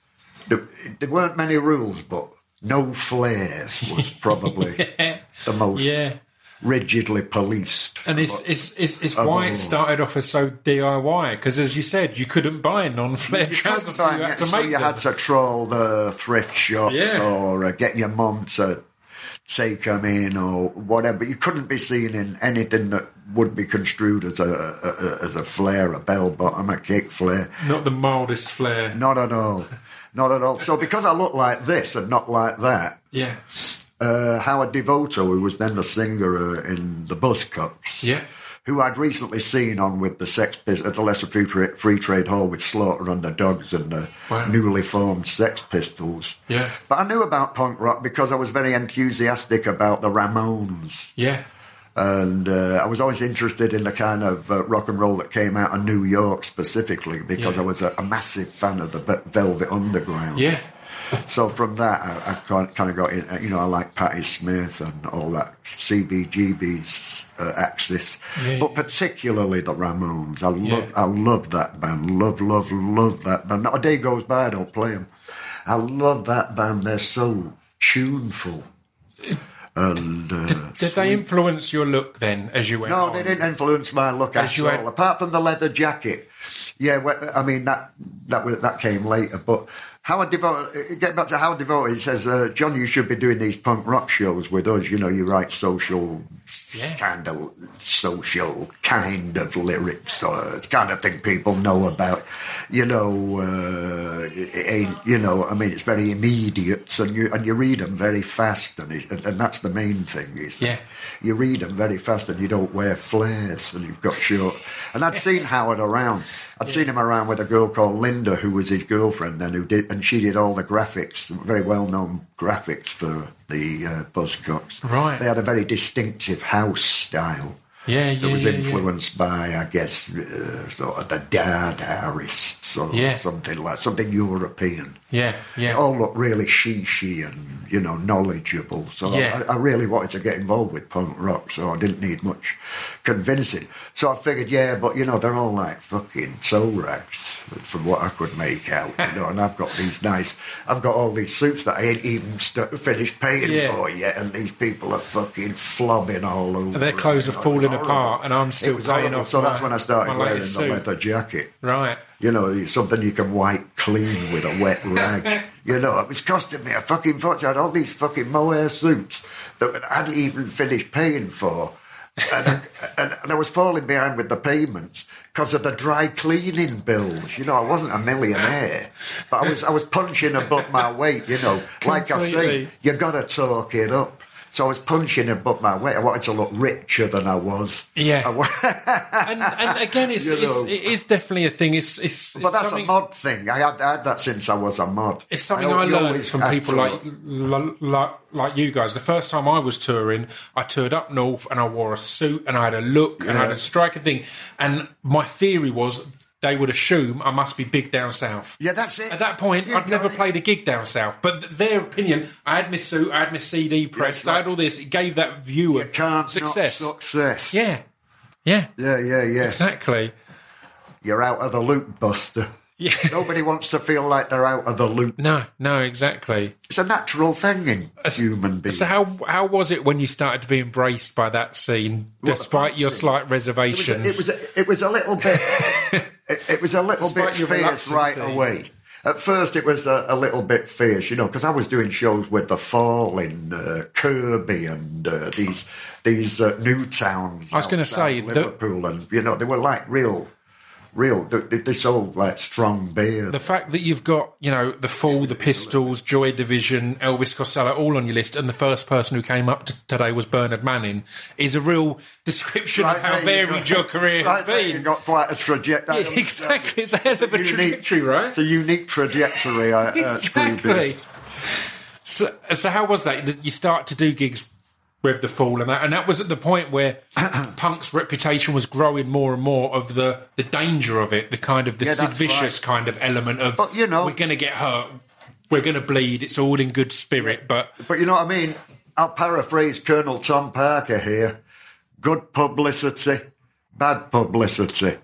there, there weren't many rules, but no flares was probably the most Yeah. rigidly policed. And it's it's it's, it's why it started off as so DIY because, as you said, you couldn't buy non-flared You trousers, so you had to so make you them. had to troll the thrift shops Yeah. or uh, get your mum to take them in or whatever. You couldn't be seen in anything that would be construed as a, a, a as a flare, a bell bottom, a kick flare. Not the mildest flare. Not at all. Not at all. So because I look like this and not like that, Yeah, uh, Howard Devoto, who was then the singer uh, in the Buzzcocks, yeah, who I'd recently seen on with the Sex Pistols at the Lesser Free Trade, Free Trade Hall with Slaughter and the Dogs and the Wow. newly formed Sex Pistols. Yeah. But I knew about punk rock because I was very enthusiastic about the Ramones. yeah, And uh, I was always interested in the kind of uh, rock and roll that came out of New York specifically because Yeah. I was a, a massive fan of the Velvet Underground. yeah. So from that, I, I kind of got in. You know, I like Patti Smith and all that CBGB's uh, Axis, Yeah, but particularly the Ramones. I love, I love that band. Love, love, love that band. Not a day goes by I don't play them. I love that band. They're so tuneful. And uh, Did they influence your look then as you went no, on? they didn't influence my look As at all. had- Apart from the leather jacket, yeah. well, I mean that that that came later. But Howard Devoto, get back to Howard Devoto. He says, uh, "John, you should be doing these punk rock shows with us. You know, you write social, Yeah. kind of social kind of lyrics, or it's kind of thing people know about. You know, uh, it ain't, you know. I mean, it's very immediate, and you and you read them very fast, and it, and, and that's the main thing. Is Yeah. you read them very fast and you don't wear flares and you've got short. And I'd seen Howard around. I'd seen him around with a girl called Linda, who was his girlfriend then, who did, and she did all the graphics, very well known graphics for the uh, Buzzcocks. Right. They had a very distinctive house style Yeah, that yeah, was yeah, yeah. influenced by, I guess, uh, sort of the Dadaists or Yeah. something like something European. Yeah, yeah. They all look really she-she and, you know, knowledgeable. So Yeah. I, I really wanted to get involved with punk rock, so I didn't need much convincing. So I figured, yeah, but, you know, they're all like fucking soul rags from what I could make out, you know, and I've got these nice, I've got all these suits that I ain't even st- finished paying Yeah. for yet, and these people are fucking flobbing all over. And Their clothes you are falling apart and I'm still paying off So that's when I started wearing the suit. leather jacket. Right. You know, it's something you can wipe clean with a wet rag. you know, it was costing me a fucking fortune. I had all these fucking mohair suits that I hadn't even finished paying for. And I, and, and I was falling behind with the payments because of the dry cleaning bills. You know, I wasn't a millionaire, but I was I was punching above my weight. You know, like I say, you got to talk it up. So I was punching above my weight. I wanted to look richer than I was. Yeah. I wa- and, and again, it's, You it's it is definitely a thing. It's it's, but it's that's a mod thing. I had, I had that since I was a mod. It's something I, you learned from people like, like like you guys. The first time I was touring, I toured up north and I wore a suit and I had a look and I had a Yeah. striking thing. And my theory was they would assume I must be big down south. Yeah, that's it. At that point, You I'd never it. played a gig down south. But th- their opinion, I had my suit, I had my CD pressed, I had all this. It gave that view of success. Success. yeah, yeah, Yeah, yeah, yeah. exactly. You're out of the loop, Buster. Yeah. Nobody wants to feel like they're out of the loop. No, no, exactly. It's a natural thing in human beings. So how how was it when you started to be embraced by that scene, the despite your scene? slight it was, reservations? a, it, was a, it was a little bit. it, it was a little Despite bit fierce right away. At first, it was a, a little bit fierce, you know, because I was doing shows with the Fall in uh, Kirkby and uh, these these uh, new towns. I was gonna outside say, the- Liverpool, and you know they were like real, real. They, they- sold like strong beer. the fact that you've got, you know, the Fall, the Pistols, Joy Division, Elvis Costello, all on your list, and the first person who came up to today was Bernard Manning, is a real description of how there you varied your career right has there you been. got quite a trajectory. Yeah, exactly. It's a hell of a trajectory, right? It's a unique trajectory. Uh, uh, exactly. Scroobius. So, so how was? That You start to do gigs with the Fall, and that, and that was at the point where punk's reputation was growing more and more of the the danger of it, the kind of the Yeah, Sid Vicious kind of element of. But, you know- we're going to get hurt, we're going to bleed. It's all in good spirit, but But you know what I mean? I'll paraphrase Colonel Tom Parker here. Good publicity, bad publicity.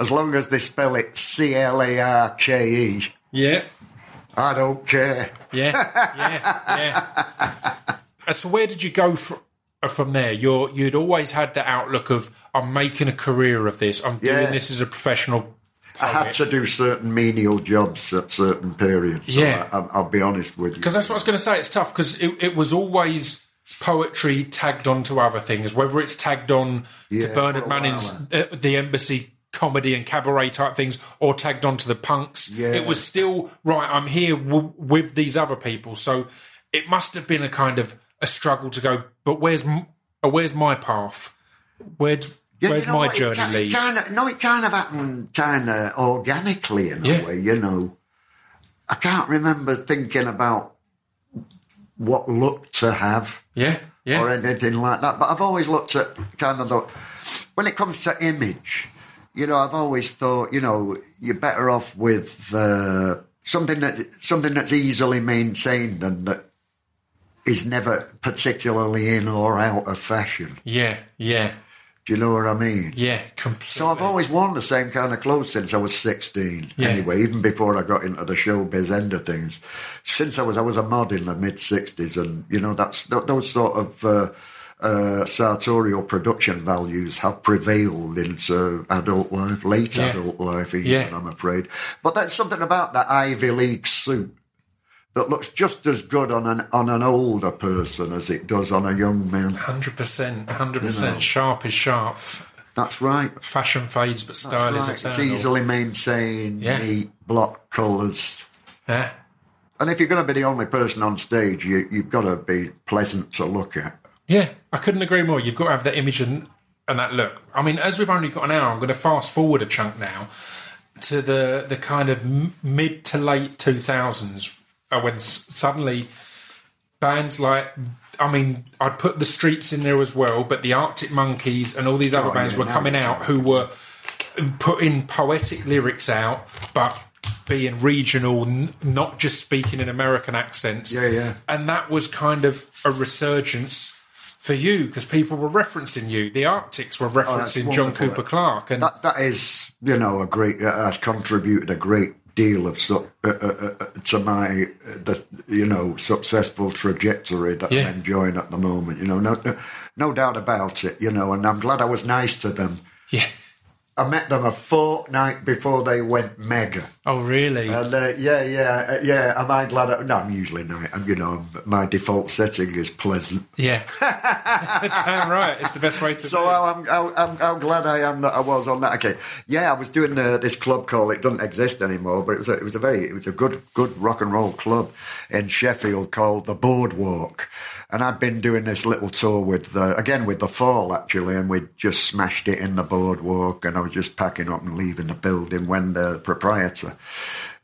As long as they spell it C L A R K E, yeah, I don't care. yeah, yeah, yeah. Uh, so where did you go fr- uh, from there? You're you'd always had the outlook of I'm making a career of this. I'm doing this as a professional. I had to do certain menial jobs at certain periods. so Yeah. I, I'll be honest with you. Because that's what I was going to say. It's tough because it, it was always poetry tagged on to other things, whether it's tagged on to Bernard Manning's uh, The Embassy comedy and cabaret type things, or tagged on to the punks. Yeah. It was still, right, I'm here w- with these other people. So it must have been a kind of a struggle to go, but where's, uh, where's my path? Where, Yeah, where's you know my what, journey ki- lead? Kind of, no, it kind of happened kind of organically in Yeah. a way, you know. I can't remember thinking about what look to have. yeah, yeah. or anything like that. But I've always looked at kind of look when it comes to image. You know, I've always thought, you know, you're better off with uh, something that something that's easily maintained and that is never particularly in or out of fashion. yeah, yeah, Do you know what I mean? yeah, completely. So I've always worn the same kind of clothes since I was 16. Yeah. Anyway, even before I got into the showbiz end of things. Since I was I was a mod in the mid 60s and you know that's th- those sort of uh, uh, sartorial production values have prevailed into adult life, late Yeah. adult life even, Yeah. I'm afraid. But there's something about that Ivy League suit that looks just as good on an on an older person as it does on a young man. Hundred percent, hundred percent. Sharp is sharp. That's right. Fashion fades, but style That's is right. eternal. It's easily maintained, Yeah. neat, block colours. Yeah. And if you're going to be the only person on stage, you, you've got to be pleasant to look at. Yeah, I couldn't agree more. You've got to have that image and, and that look. I mean, as we've only got an hour, I'm going to fast forward a chunk now to the the kind of m- mid to late 2000s uh, when s- suddenly bands like, I mean, I'd put the Streets in there as well, but the Arctic Monkeys and all these other Oh, bands yeah, were coming out who were putting poetic lyrics out, but being regional, n- not just speaking in American accents. Yeah, yeah. And that was kind of a resurgence for you because people were referencing you. The Arctics were Oh, referencing John. Cooper Clarke, and That that is, you know, a great uh, has contributed a great deal of su- uh, uh, uh, to my uh, the you know successful trajectory that Yeah. I'm enjoying at the moment. You know, no no doubt about it. You know, and I'm glad I was nice to them. yeah. I met them a fortnight before they went mega. Oh, really? And uh, yeah, yeah, uh, yeah. Am I glad? I, no, I'm usually nice. I'm, you know, I'm, my default setting is pleasant. yeah. Damn right. It's the best way to. So. I'm, I'm, I'm, I'm glad I am that I was on that. Okay, yeah, I was doing uh, this club called. It doesn't exist anymore, but it was a, it was a very it was a good good rock and roll club in Sheffield called the Boardwalk, And I'd been doing this little tour with, uh, again, with the Fall actually, and we'd just smashed it in the boardwalk, and I was just packing up and leaving the building when the proprietor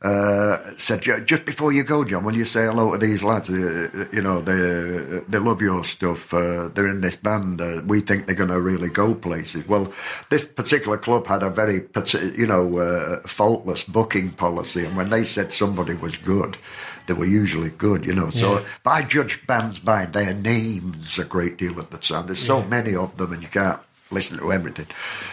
uh, said, "Just before you go, John, will you say hello to these lads? Uh, you know, they they love your stuff. Uh, they're in this band. Uh, we think they're going to really go places." Well, this particular club had a very, you know, uh, faultless booking policy, and when they said somebody was good. They were usually good, you know. So Yeah. I judge bands by their names a great deal at the time. There's so many of them, and you can't listen to everything.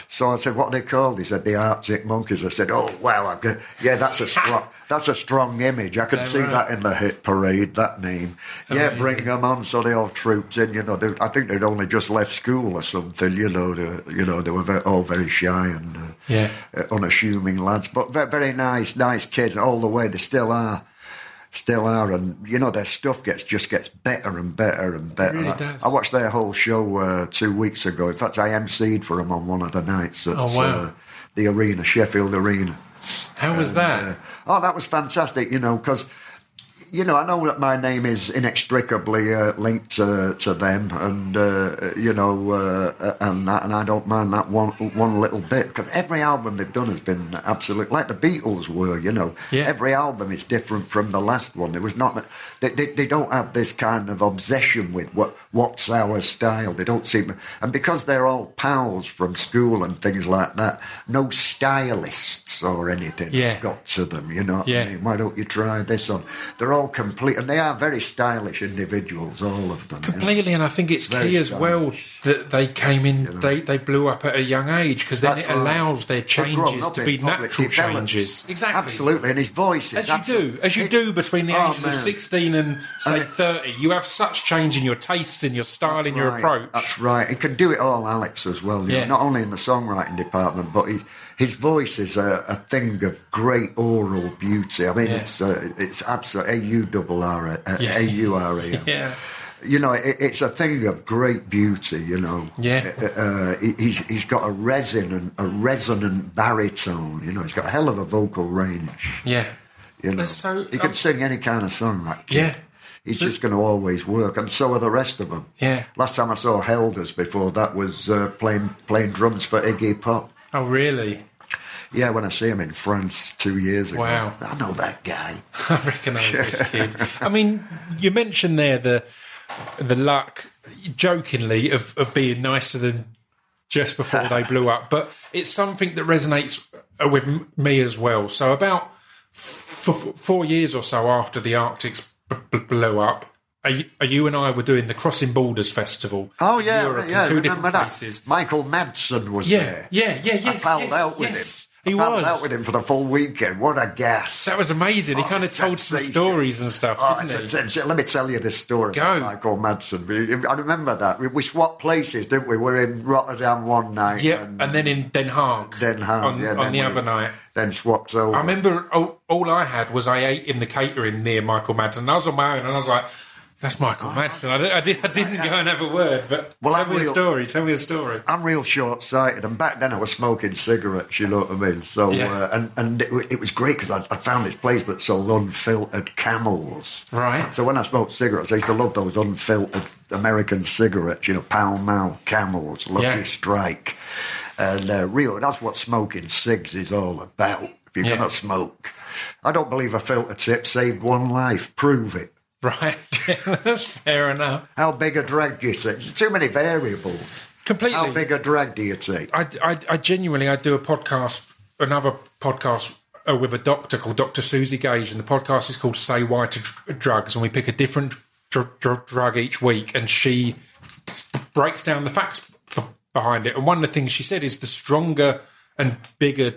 So I said, "What are they called?" He said, "The Arctic Monkeys." I said, "Oh wow, I go- yeah, that's a strong, that's a strong image. I can Yeah, see right. that in the hit parade. That name, yeah, Amazing. bring them on." So they all troops in. You know, they, I think they'd only just left school or something. You know, they, you know, they were very, all very shy and uh, Yeah. uh, unassuming lads, but very, very nice, nice kids all the way. They still are. Still are, and you know their stuff gets just gets better and better and better. really I. I watched their whole show uh, two weeks ago. In fact, I emceed for them on one of the nights at Oh, wow. uh, the arena, Sheffield Arena. How was that? Uh, oh, that was fantastic, you know, because, you know, I know that my name is inextricably uh, linked to, to them, and, uh, you know, uh, and, that, and I don't mind that one one little bit, because every album they've done has been absolute, like the Beatles were, you know. Yeah. Every album is different from the last one. There was not, they, they, they don't have this kind of obsession with what what's our style. They don't seem, and because they're all pals from school and things like that, no stylists or anything Yeah. got to them. You know, Yeah. I mean? why don't you try this on? They're all complete, and they are very stylish individuals, all of them. you know. Completely, and I think it's Very key as well that they came in, they, they blew up at a young age because then That's it right. allows their changes to be public natural changes. Exactly. Absolutely, and his voice is As you do, as you do between the Oh, ages man. of 16 and, say, And 30, you have such change in your tastes, in your style, in your right. approach. That's right. He can do it all, Alex, as well. Yeah. know, not only in the songwriting department, but he, his voice is a, a thing of great oral beauty. I mean, Yeah. it's uh, it's absolutely a u double r a u r e. Yeah. You know, it, it's a thing of great beauty. You know, Yeah. Uh, he- he's he's got a resonant a resonant baritone. You know, he's got a hell of a vocal range. Yeah. You know, So, he can um, sing any kind of song. That kid. Yeah. He's So- just going to always work, and so are the rest of them. Yeah. Last time I saw Helders before that was uh, playing playing drums for Iggy Pop. Oh, really? Yeah, when I see him in France two years ago. Wow. I know that guy. I recognise this kid. I mean, you mentioned there the the luck, jokingly, of, of being nicer than just before they blew up, but it's something that resonates uh, with me as well. So about f- f- four years or so after the Arctics b- b- blew up. you, and I were doing the Crossing Borders Festival. Oh in yeah, Europe, yeah. in two remember different that? places. Michael Madsen was Yeah, there. yeah, yeah, yes, I palled yes, out with yes. him. He I was. out with him for the full weekend. What a gas! That was amazing. He Oh, kind of told some stories and stuff, Oh, didn't it's a- let me tell you this story Go. Michael Madsen. I remember that. We, we swapped places, didn't we? We were in Rotterdam one night. Yeah, and then in Den Haag. Den Haag, on, yeah, on the we- other night. Then swapped over. I remember all, all I had was I ate in the catering near Michael Madsen. I was on my own, and I was like, "That's Michael Madsen." I, I, did, I didn't go and have a word, but Well, tell I'm me a story. Tell me a story. I'm real short sighted, and back then I was smoking cigarettes. You know what I mean? So, Yeah. uh, and and it, it was great because I, I found this place that sold unfiltered camels. Right. So when I smoked cigarettes, I used to love those unfiltered American cigarettes. You know, Pall Mall camels, Lucky Yeah. Strike, and uh, real. That's what smoking cigs is all about. If you're Yeah. gonna smoke, I don't believe a filter tip saved one life. Prove it. Right, that's fair enough. How big a drag do you take? There's too many variables. Completely. How big a drag do you take? I, I, I genuinely, I do a podcast, another podcast uh, with a doctor called Dr. Suzi Gage, and the podcast is called Say Why to Dr- Drugs, and we pick a different dr- dr- drug each week, and she breaks down the facts behind it. And one of the things she said is the stronger and bigger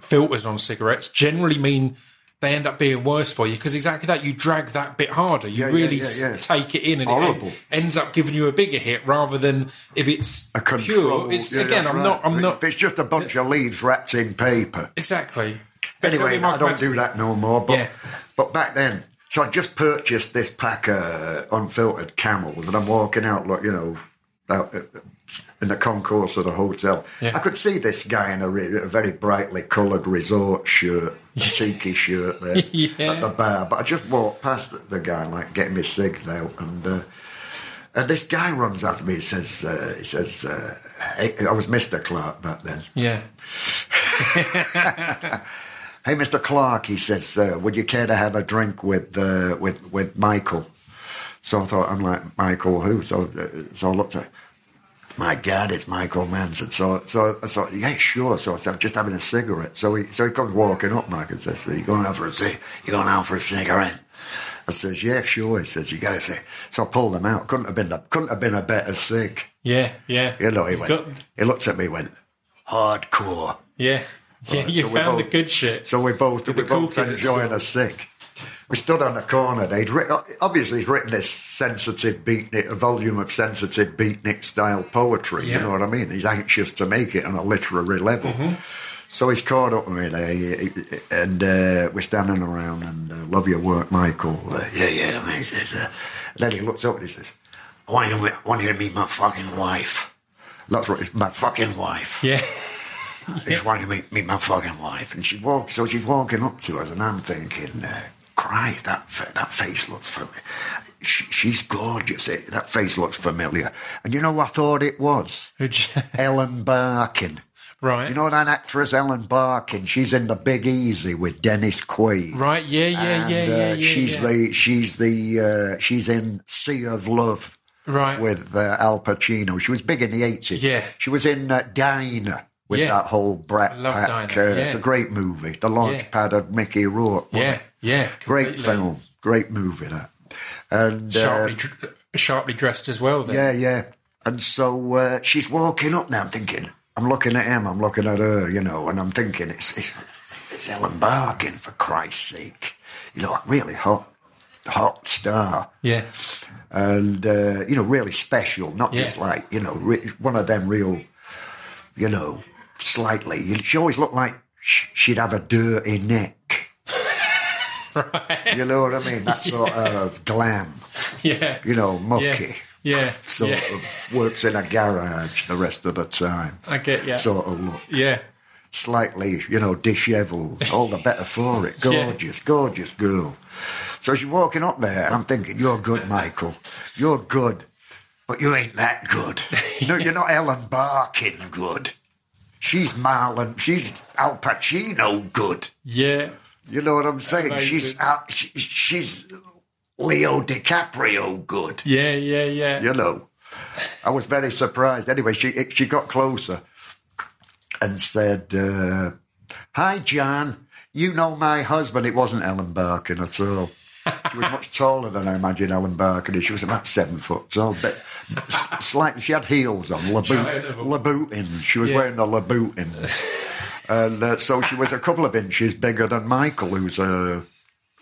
filters on cigarettes generally mean they end up being worse for you because exactly that you drag that bit harder you Yeah, really yeah, yeah. take it in and Horrible. it ends up giving you a bigger hit rather than if it's a control. pure it's again i'm right. not i'm not If it's just a bunch of leaves wrapped in paper. exactly But Anyway, I don't do that no more. But but back then, so I just purchased this pack of unfiltered camels, and I'm walking out, like you know, out, uh, in the concourse of the hotel. Yeah. I could see this guy in a, re- a very brightly coloured resort shirt, a tiki shirt there Yeah. at the bar. But I just walked past the, guy, like getting my cigs out, and uh, and this guy runs after me. He says, uh, he says, uh, hey, I was Mister Clarke back then. Yeah. Hey, Mr. Clarke, he says, uh, would you care to have a drink with uh, with with Michael? So I thought, I'm like, Michael who? So, uh, so I looked at, my God, it's Michael Madsen. So, so I thought, yeah, sure. So I said, I'm just having a cigarette. So he, so he comes walking up, Mike, and says, you going out for a cig? You going out for a cigarette? I says, yeah, sure. He says, you got to say. So I pulled them out. Couldn't have been a, couldn't have been a better cig. Yeah. Yeah. You know, he You've went, got- he looked at me, went, hardcore. yeah. Yeah. Right, you so found the both- good shit. So we both With we both enjoying a sick. We stood on the corner. They'd writ- obviously he's written this sensitive beatnik, a volume of sensitive beatnik style poetry. Yeah. You know what I mean? He's anxious to make it on a literary level. Mm-hmm. So he's caught up with me there, he- he- and uh, we're standing around. And uh, love your work, Michael. Uh, yeah, yeah. man," He says. Uh, and then he looks up and he says, "I want you, to meet- I want you to meet my fucking wife." That's what it's my fucking wife. yeah. I just wanted to meet, meet my fucking wife, and she walks. So she's walking up to us, and I'm thinking, uh, "Christ, that that face looks familiar. She, she's gorgeous. It, that face looks familiar." And you know, who I thought it was Ellen Barkin. right. You know that actress Ellen Barkin? She's in The Big Easy with Dennis Quaid. right. Yeah. Yeah. And, yeah. Yeah. uh, yeah. she's yeah. the she's the uh, she's in Sea of Love right. with uh, Al Pacino. She was big in the 80s. Yeah. She was in uh, Diner with Yeah. that whole Brat I love Pack. Uh, It's a great movie. The launch Yeah. pad of Mickey Rourke. yeah. Yeah. Great film. Great movie, that. And uh, Sharply, dr- sharply dressed as well. Then. yeah, yeah. And so uh, she's walking up now. I'm thinking, I'm looking at him, I'm looking at her, you know, and I'm thinking, it's, it's, it's Ellen Barkin, for Christ's sake. You know, really hot, hot star. Yeah. and uh, you know, really special, not Yeah. just like you know, re- one of them real, you know, slightly. She always looked like she'd have a dirty neck. Right. You know what I mean? That sort of glam, Yeah. you know, Yeah. mucky. Yeah. Sort yeah. of works in a garage the rest of the time. I get yeah. Sort of look. yeah. Slightly, you know, dishevelled. All the better for it. Yeah. Gorgeous, gorgeous girl. So she's walking up there, and I'm thinking, you're good, Michael. You're good, but you ain't that good. No, you're not Ellen Barkin good. She's Marlon. She's Al Pacino good. Yeah. You know what I'm saying? Amazing. She's Al, she, she's Leo DiCaprio good. Yeah. Yeah. Yeah. You know, I was very surprised. Anyway, she she got closer and said, uh, "Hi, John. You know my husband. It wasn't Ellen Barkin at all. She was much taller than I imagine Ellen Barkin is. She was about seven foot tall, but slightly. She had heels on, Laboot, of. She was Yeah. wearing the Louboutin, and uh, so she was a couple of inches bigger than Michael, who's a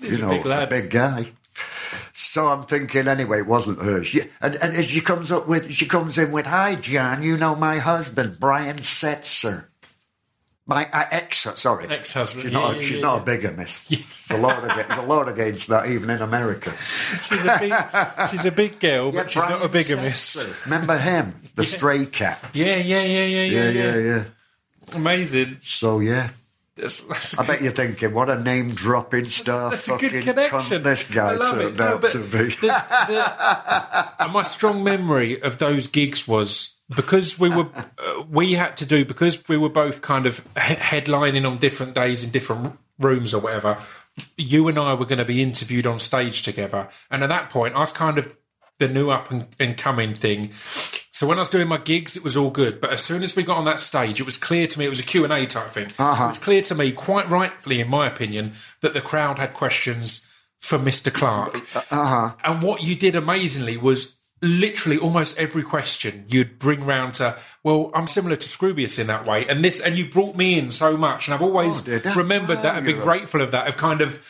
He's you a know big lad. big guy. So I'm thinking anyway, it wasn't her. She, and, and as she comes up with, she comes in with, "Hi, John. You know my husband, Brian Setzer." My uh, ex, sorry, Ex-husband, She's not, yeah, she's yeah, not yeah. a bigamist. There's a lot against, there's a lot against that, even in America. She's a big. she's a big girl, but she's not a bigamist. Remember him, the stray cat? Yeah. Yeah. Yeah. Yeah. yeah, Yeah. yeah, yeah. Amazing. So yeah, That's, that's a I bet you're thinking, what a name dropping star that's a fucking good connection. cunt this guy turned it. No, to be. the- the- and my strong memory of those gigs was because we were uh, we had to do because we were both kind of he- headlining on different days in different rooms or whatever. You and I were going to be interviewed on stage together, and at that point, I was kind of the new up and, and coming thing. So when I was doing my gigs, it was all good. But as soon as we got on that stage, it was clear to me it was a Q and A type thing. It was clear to me, quite rightfully, in my opinion, that the crowd had questions for Mr. Clarke. And what you did amazingly was literally almost every question you'd bring round to, well, I'm similar to Scroobius in that way. And this, and you brought me in so much. And I've oh, always Oh, I? remembered that Oh, and been grateful of that, of kind of,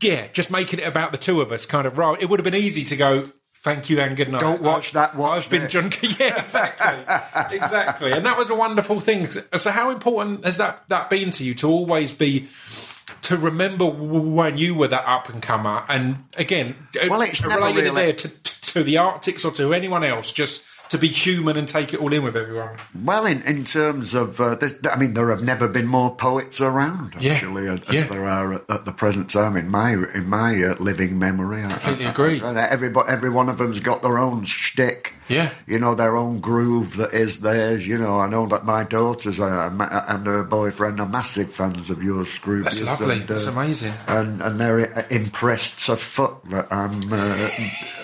yeah, just making it about the two of us, kind of, right. It would have been easy to go, thank you and good night. Don't watch that, watch I've been drunk. Yeah, exactly. exactly. And that was a wonderful thing. So how important has that, that been to you to always be, to remember when you were that up and comer, and again, Well, it's never really- there to, to the Arctics or to anyone else, just to be human and take it all in with everyone. Well, in, in terms of, uh, this, I mean, there have never been more poets around. Yeah. Actually, uh, Yeah. there are at, at the present time in my in my uh, living memory. I Completely agree. And everybody, every one of them's got their own shtick. Yeah. You know, their own groove that is theirs. You know, I know that my daughters are, and her boyfriend are massive fans of yours, Scroobius. That's lovely. and, uh, That's amazing. And, and they're uh, impressed to fuck that I'm uh,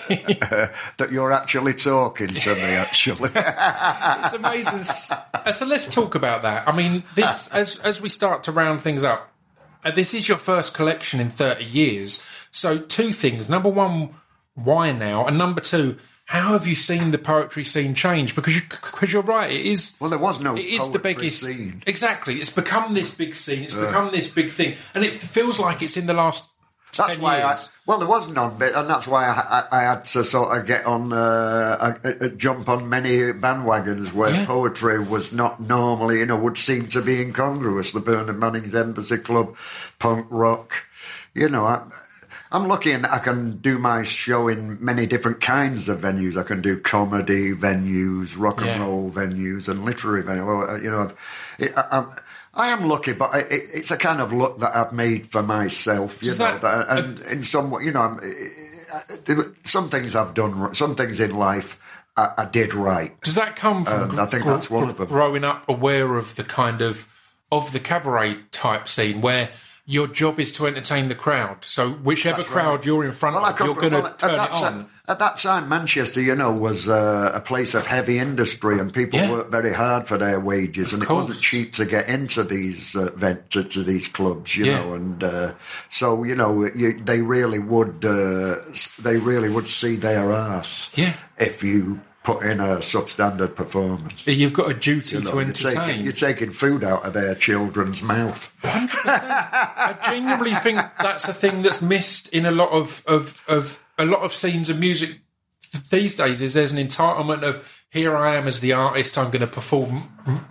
that you're actually talking to me. Actually, It's amazing. Uh, so let's talk about that. I mean, this as as we start to round things up. Uh, this is your first collection in thirty years. So two things. Number one, why now? And number two, how have you seen the poetry scene change? Because you because you're right, it is. well, there was no It is the biggest. scene. Exactly. It's become this big scene. It's become this big thing, and it feels like it's in the last. That's 10 why years. I well, there was none bit, and that's why I, I, I had to sort of get on, uh, a, a jump on many bandwagons where Yeah. poetry was not normally, you know, would seem to be incongruous. The Bernard Manning's Embassy Club, punk rock, you know. I, I'm lucky and I can do my show in many different kinds of venues. I can do comedy venues, rock and Yeah. roll venues, and literary venues. Uh, You know, it, I, I am lucky, but it, it's a kind of luck that I've made for myself. You Does know, that- that, and in some, way, you know, uh, uh, were some things I've done, some things in life I, I did right. Does that come from? I think that's one of them. Growing up aware of the kind of of the cabaret type scene where your job is to entertain the crowd. So whichever That's crowd right. you're in front Well, of, you're going to well, turn that it on. At that time, Manchester, you know, was uh, a place of heavy industry, and people Yeah. worked very hard for their wages, and it wasn't cheap to get into these uh, vent to, to these clubs, you Yeah. know. And uh, so, you know, you, they really would uh, they really would see their ass Yeah. if you put in a substandard performance. You've got a duty You know, to you're, taking, entertain. you're taking food out of their children's mouth. I genuinely think that's a thing that's missed in a lot of, of, of a lot of scenes of music these days. Is there's an entitlement of here I am as the artist, I'm going to perform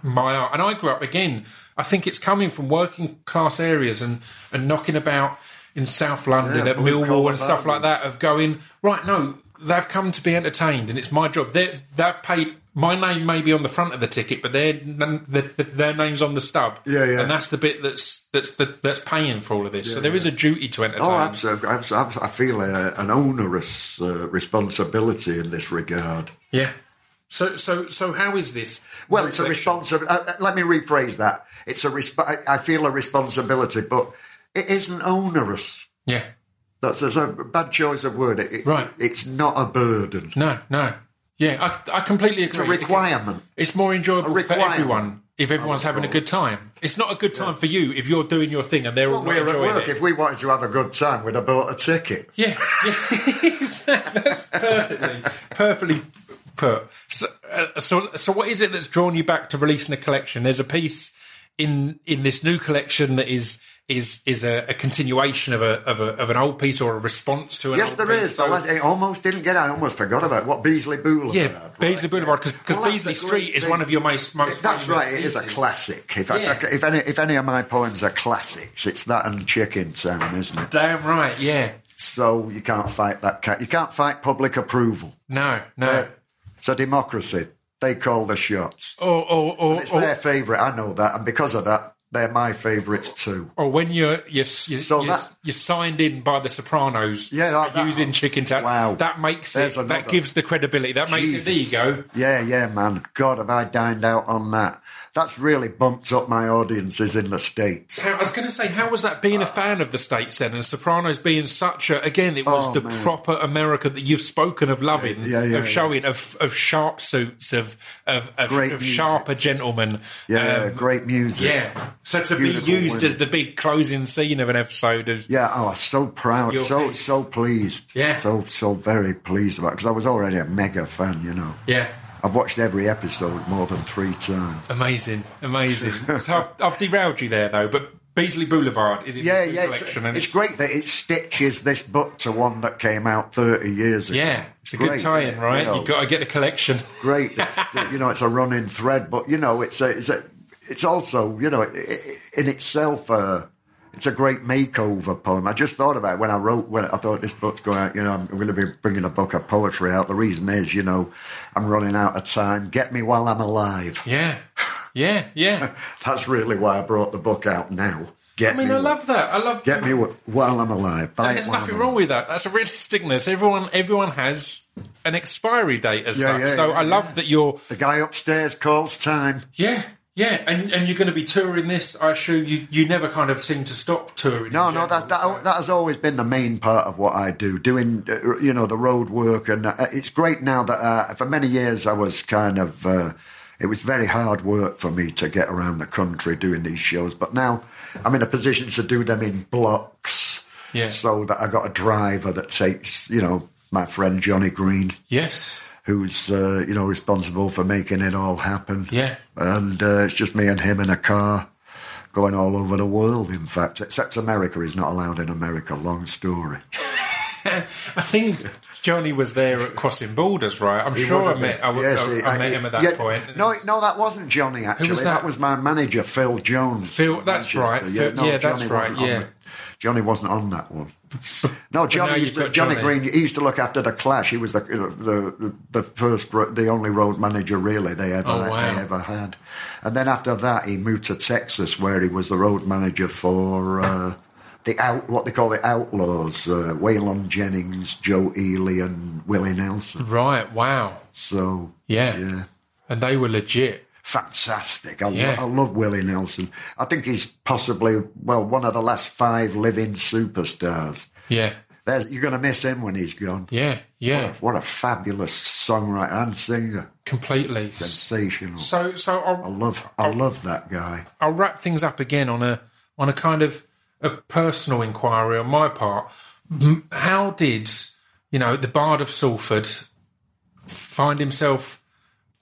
my art. And I grew up again. I think it's coming from working class areas and and knocking about in South London Yeah, at Millwall and stuff like that. Of going right, no, they've come to be entertained, and it's my job. They they've paid. My name may be on the front of the ticket, but their their, their name's on the stub. Yeah, yeah. And that's the bit that's that's that, that's paying for all of this. so there is a duty to entertain. Oh, absolutely. abs- abs- I feel a, an onerous uh, responsibility in this regard. Yeah. So so so how is this? Well, it's a responsibility. Uh, let me rephrase that. It's a resp- I feel a responsibility, but it isn't onerous. Yeah. That's, that's a bad choice of word. It, Right. It's not a burden. No, no. Yeah, I, I completely agree. It's a requirement. It's more enjoyable for everyone if everyone's having a good time. It's not a good time for you if you're doing your thing and they're all we're at work. it. If we wanted to have a good time, we'd have bought a ticket. Yeah, yeah. perfectly, perfectly put. So, uh, so, so, what is it that's drawn you back to releasing a collection? There's a piece in in this new collection that is is is a, a continuation of a, of a of an old piece or a response to an Yes, old there is. So- I almost didn't get. I almost forgot about what Beasley Boulevard. yeah, right? Beasley Boulevard because Well, Beasley Street great is one of your most most. That's right. It is a classic. If, Yeah. I, if any if any of my poems are classics, it's that and Chicken Town, isn't it? Damn right. Yeah. So you can't fight that. cat. You can't fight public approval. No. No. Uh, It's a democracy. They call the shots. Oh, oh, or, It's or, their favourite. I know that, and because of that, they're my favourites too. or when you're you're you're, So you're, that- you're signed in by the Sopranos. Yeah, that- that- using Chicken Town. Wow. That makes it. That gives the credibility. That makes it. There you go. Yeah, yeah, man. God, have I dined out on that? That's really bumped up my audiences in the states. How- I was going to say, how was that being a fan of the states then, and Sopranos being such a again? It was Oh, the man. proper America that you've spoken of loving, Yeah, yeah, of yeah. showing, of of sharp suits, of of, of, Great of sharper gentlemen. Yeah, Um, great music. Yeah. So to be used women. as the big closing scene of an episode of Yeah, oh, I was so proud, so so pleased. Yeah. so so very pleased about because I was already a mega fan. You know, yeah. I've watched every episode more than three times. Amazing, amazing. so I've, I've derailed you there though, but Beasley Boulevard is in Yeah, yeah, it's, collection, and it's great that it stitches this book to one that came out thirty years ago. Yeah, it's a Great, good tie-in, you right? know. You've got to get the collection. great. It's, you know, it's a running thread, but you know, it's a, it's a, it's also you know, in itself a, it's a great makeover poem. I just thought about it when I wrote when I thought this book's going out. You know, I'm going to be bringing a book of poetry out. The reason is, you know, I'm running out of time. Get me while I'm alive. Yeah, yeah, yeah. That's really why I brought the book out now. Get I mean, me, I love that. I love. get me wh- while I'm alive. Buy And there's nothing wrong with that. That's a realisticness. Everyone, everyone has an expiry date as Yeah, such. yeah, so yeah, I love that you're. The guy upstairs calls time. Yeah, yeah, and and you're going to be touring this. I assume you you never kind of seem to stop touring. No, in no, general, that, that so- that has always been the main part of what I do. Doing, uh, you know, the road work, and uh, it's great now that uh, for many years I was kind of. Uh, it was very hard work for me to get around the country doing these shows, but now I'm in a position to do them in blocks. Yeah. So that I got a driver that takes, you know, my friend Johnny Green, Yes. Who's uh, you know responsible for making it all happen. Yeah. and uh, it's just me and him in a car going all over the world. In fact, except America, he's not allowed in America. Long story. I think Johnny was there at Crossing Borders, right? I'm He sure I met. been. I, w- Yes, I- he- I met him at that yeah, point. No, no, that wasn't Johnny. Actually, that? was my manager, Phil Jones. Phil- that's Manchester. right. Phil- yeah, that's Johnny right, yeah. Johnny wasn't on that one. No, Johnny. Used to, Johnny, Johnny. Green. He used to look after the Clash. He was the the the, the first, the only road manager really they ever Oh, wow. they ever had. And then after that, he moved to Texas, where he was the road manager for. Uh, the out, what they call the Outlaws, uh, Waylon Jennings, Joe Ely, and Willie Nelson. Right. Wow. So Yeah. yeah, And they were legit. Fantastic. I, lo- Yeah. I love Willie Nelson. I think he's possibly well one of the last five living superstars. Yeah. There's, you're going to miss him when he's gone. Yeah. Yeah. What a fabulous songwriter and singer, Completely. sensational. So, so I I'll, love, I love that guy. I'll wrap things up again on a on a kind of a personal inquiry on my part. How did you know the Bard of Salford find himself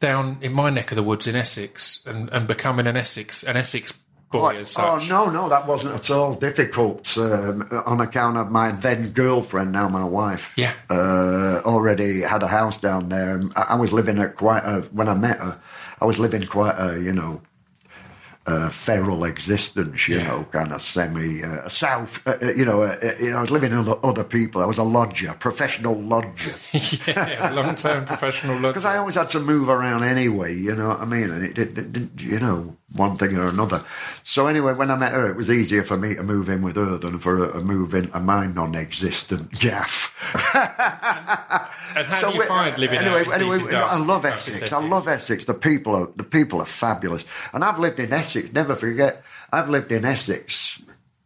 down in my neck of the woods in Essex and, and becoming an Essex an Essex boy as Oh no, no, that wasn't at all difficult um, on account of my then girlfriend, now my wife. Yeah. uh, already had a house down there. and I, I was living at quite a when I met her. I was living quite a you know. Uh, feral existence, you Yeah. know, kind of semi uh, south. Uh, you know, uh, uh, you know, I was living with other people. I was a lodger, professional lodger. yeah, long term professional look. Because I always had to move around anyway, you know what I mean? And it did, did, did, you know, one thing or another. So anyway, when I met her, it was easier for me to move in with her than for her to move into my non-existent gaff. and how so do you find living anyway, in anyway, I love That's Essex. I love Essex. The people are the people are fabulous, and I've lived in Essex. Never forget, I've lived in Essex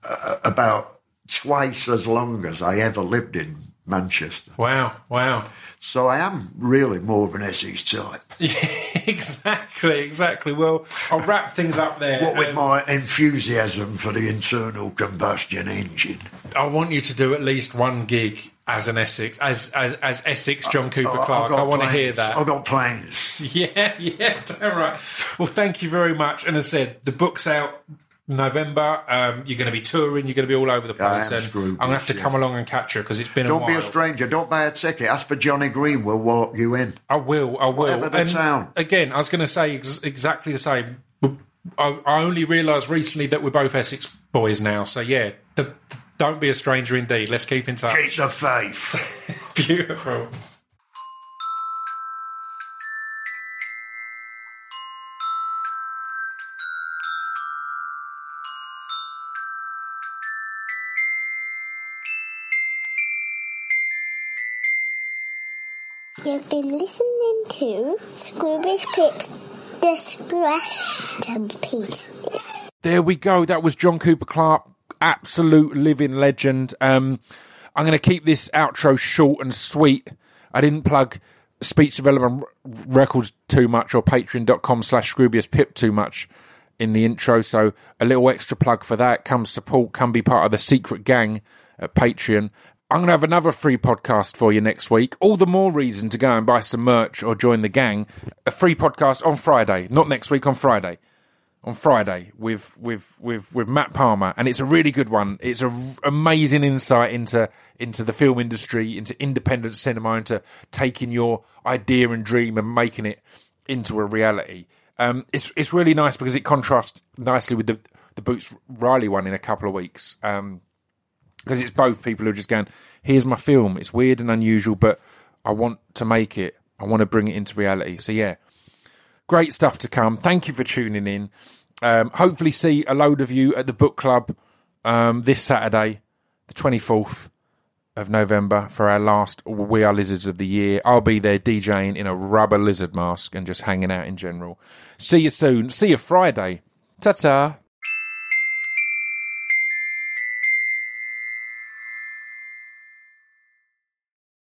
uh, about twice as long as I ever lived in Manchester. Wow, wow. So I am really more of an Essex type. exactly, exactly. Well, I'll wrap things up there. What with Um, my enthusiasm for the internal combustion engine. I want you to do at least one gig as an Essex, as as, as Essex John Cooper I- Clarke. got I want to hear that. I've got plans. Yeah, yeah, damn right. Well, thank you very much. And as I said, the book's out November. Um, you're going to be touring. You're going to be all over the I place. am and screwed, I'm going to have to yes, come along and catch you because it's been Don't while. be a stranger. Don't buy a ticket. Ask for Johnny Green. We'll walk you in. I will. I will. Whatever the And town. Again, I was going to say ex- exactly the same. I, I only realised recently that we're both Essex boys now. So yeah, th- th- don't be a stranger indeed. Let's keep in touch. Keep the faith. Beautiful. You've been listening to Scroobius Pip's Distraction Pieces. There we go. That was John Cooper Clarke, absolute living legend. Um, I'm going to keep this outro short and sweet. I didn't plug speech development records too much or patreon.com slash Pip too much in the intro. So a little extra plug for that. Come support, come be part of the secret gang at Patreon. I'm going to have another free podcast for you next week. All the more reason to go and buy some merch or join the gang. A free podcast on Friday, not next week, on Friday on Friday with with with with Matt Palmer, and it's a really good one. It's an amazing insight into into the film industry, into independent cinema, into taking your idea and dream and making it into a reality. Um, it's it's really nice because it contrasts nicely with the the Boots Riley one in a couple of weeks. Um, because it's both people who are just going, here's my film. It's weird and unusual, but I want to make it. I want to bring it into reality. So yeah, great stuff to come. Thank you for tuning in. Um, hopefully, see a load of you at the book club um, this Saturday, the twenty fourth of November, for our last We Are Lizards of the year. I'll be there DJing in a rubber lizard mask and just hanging out in general. See you soon. See you Friday. Ta ta.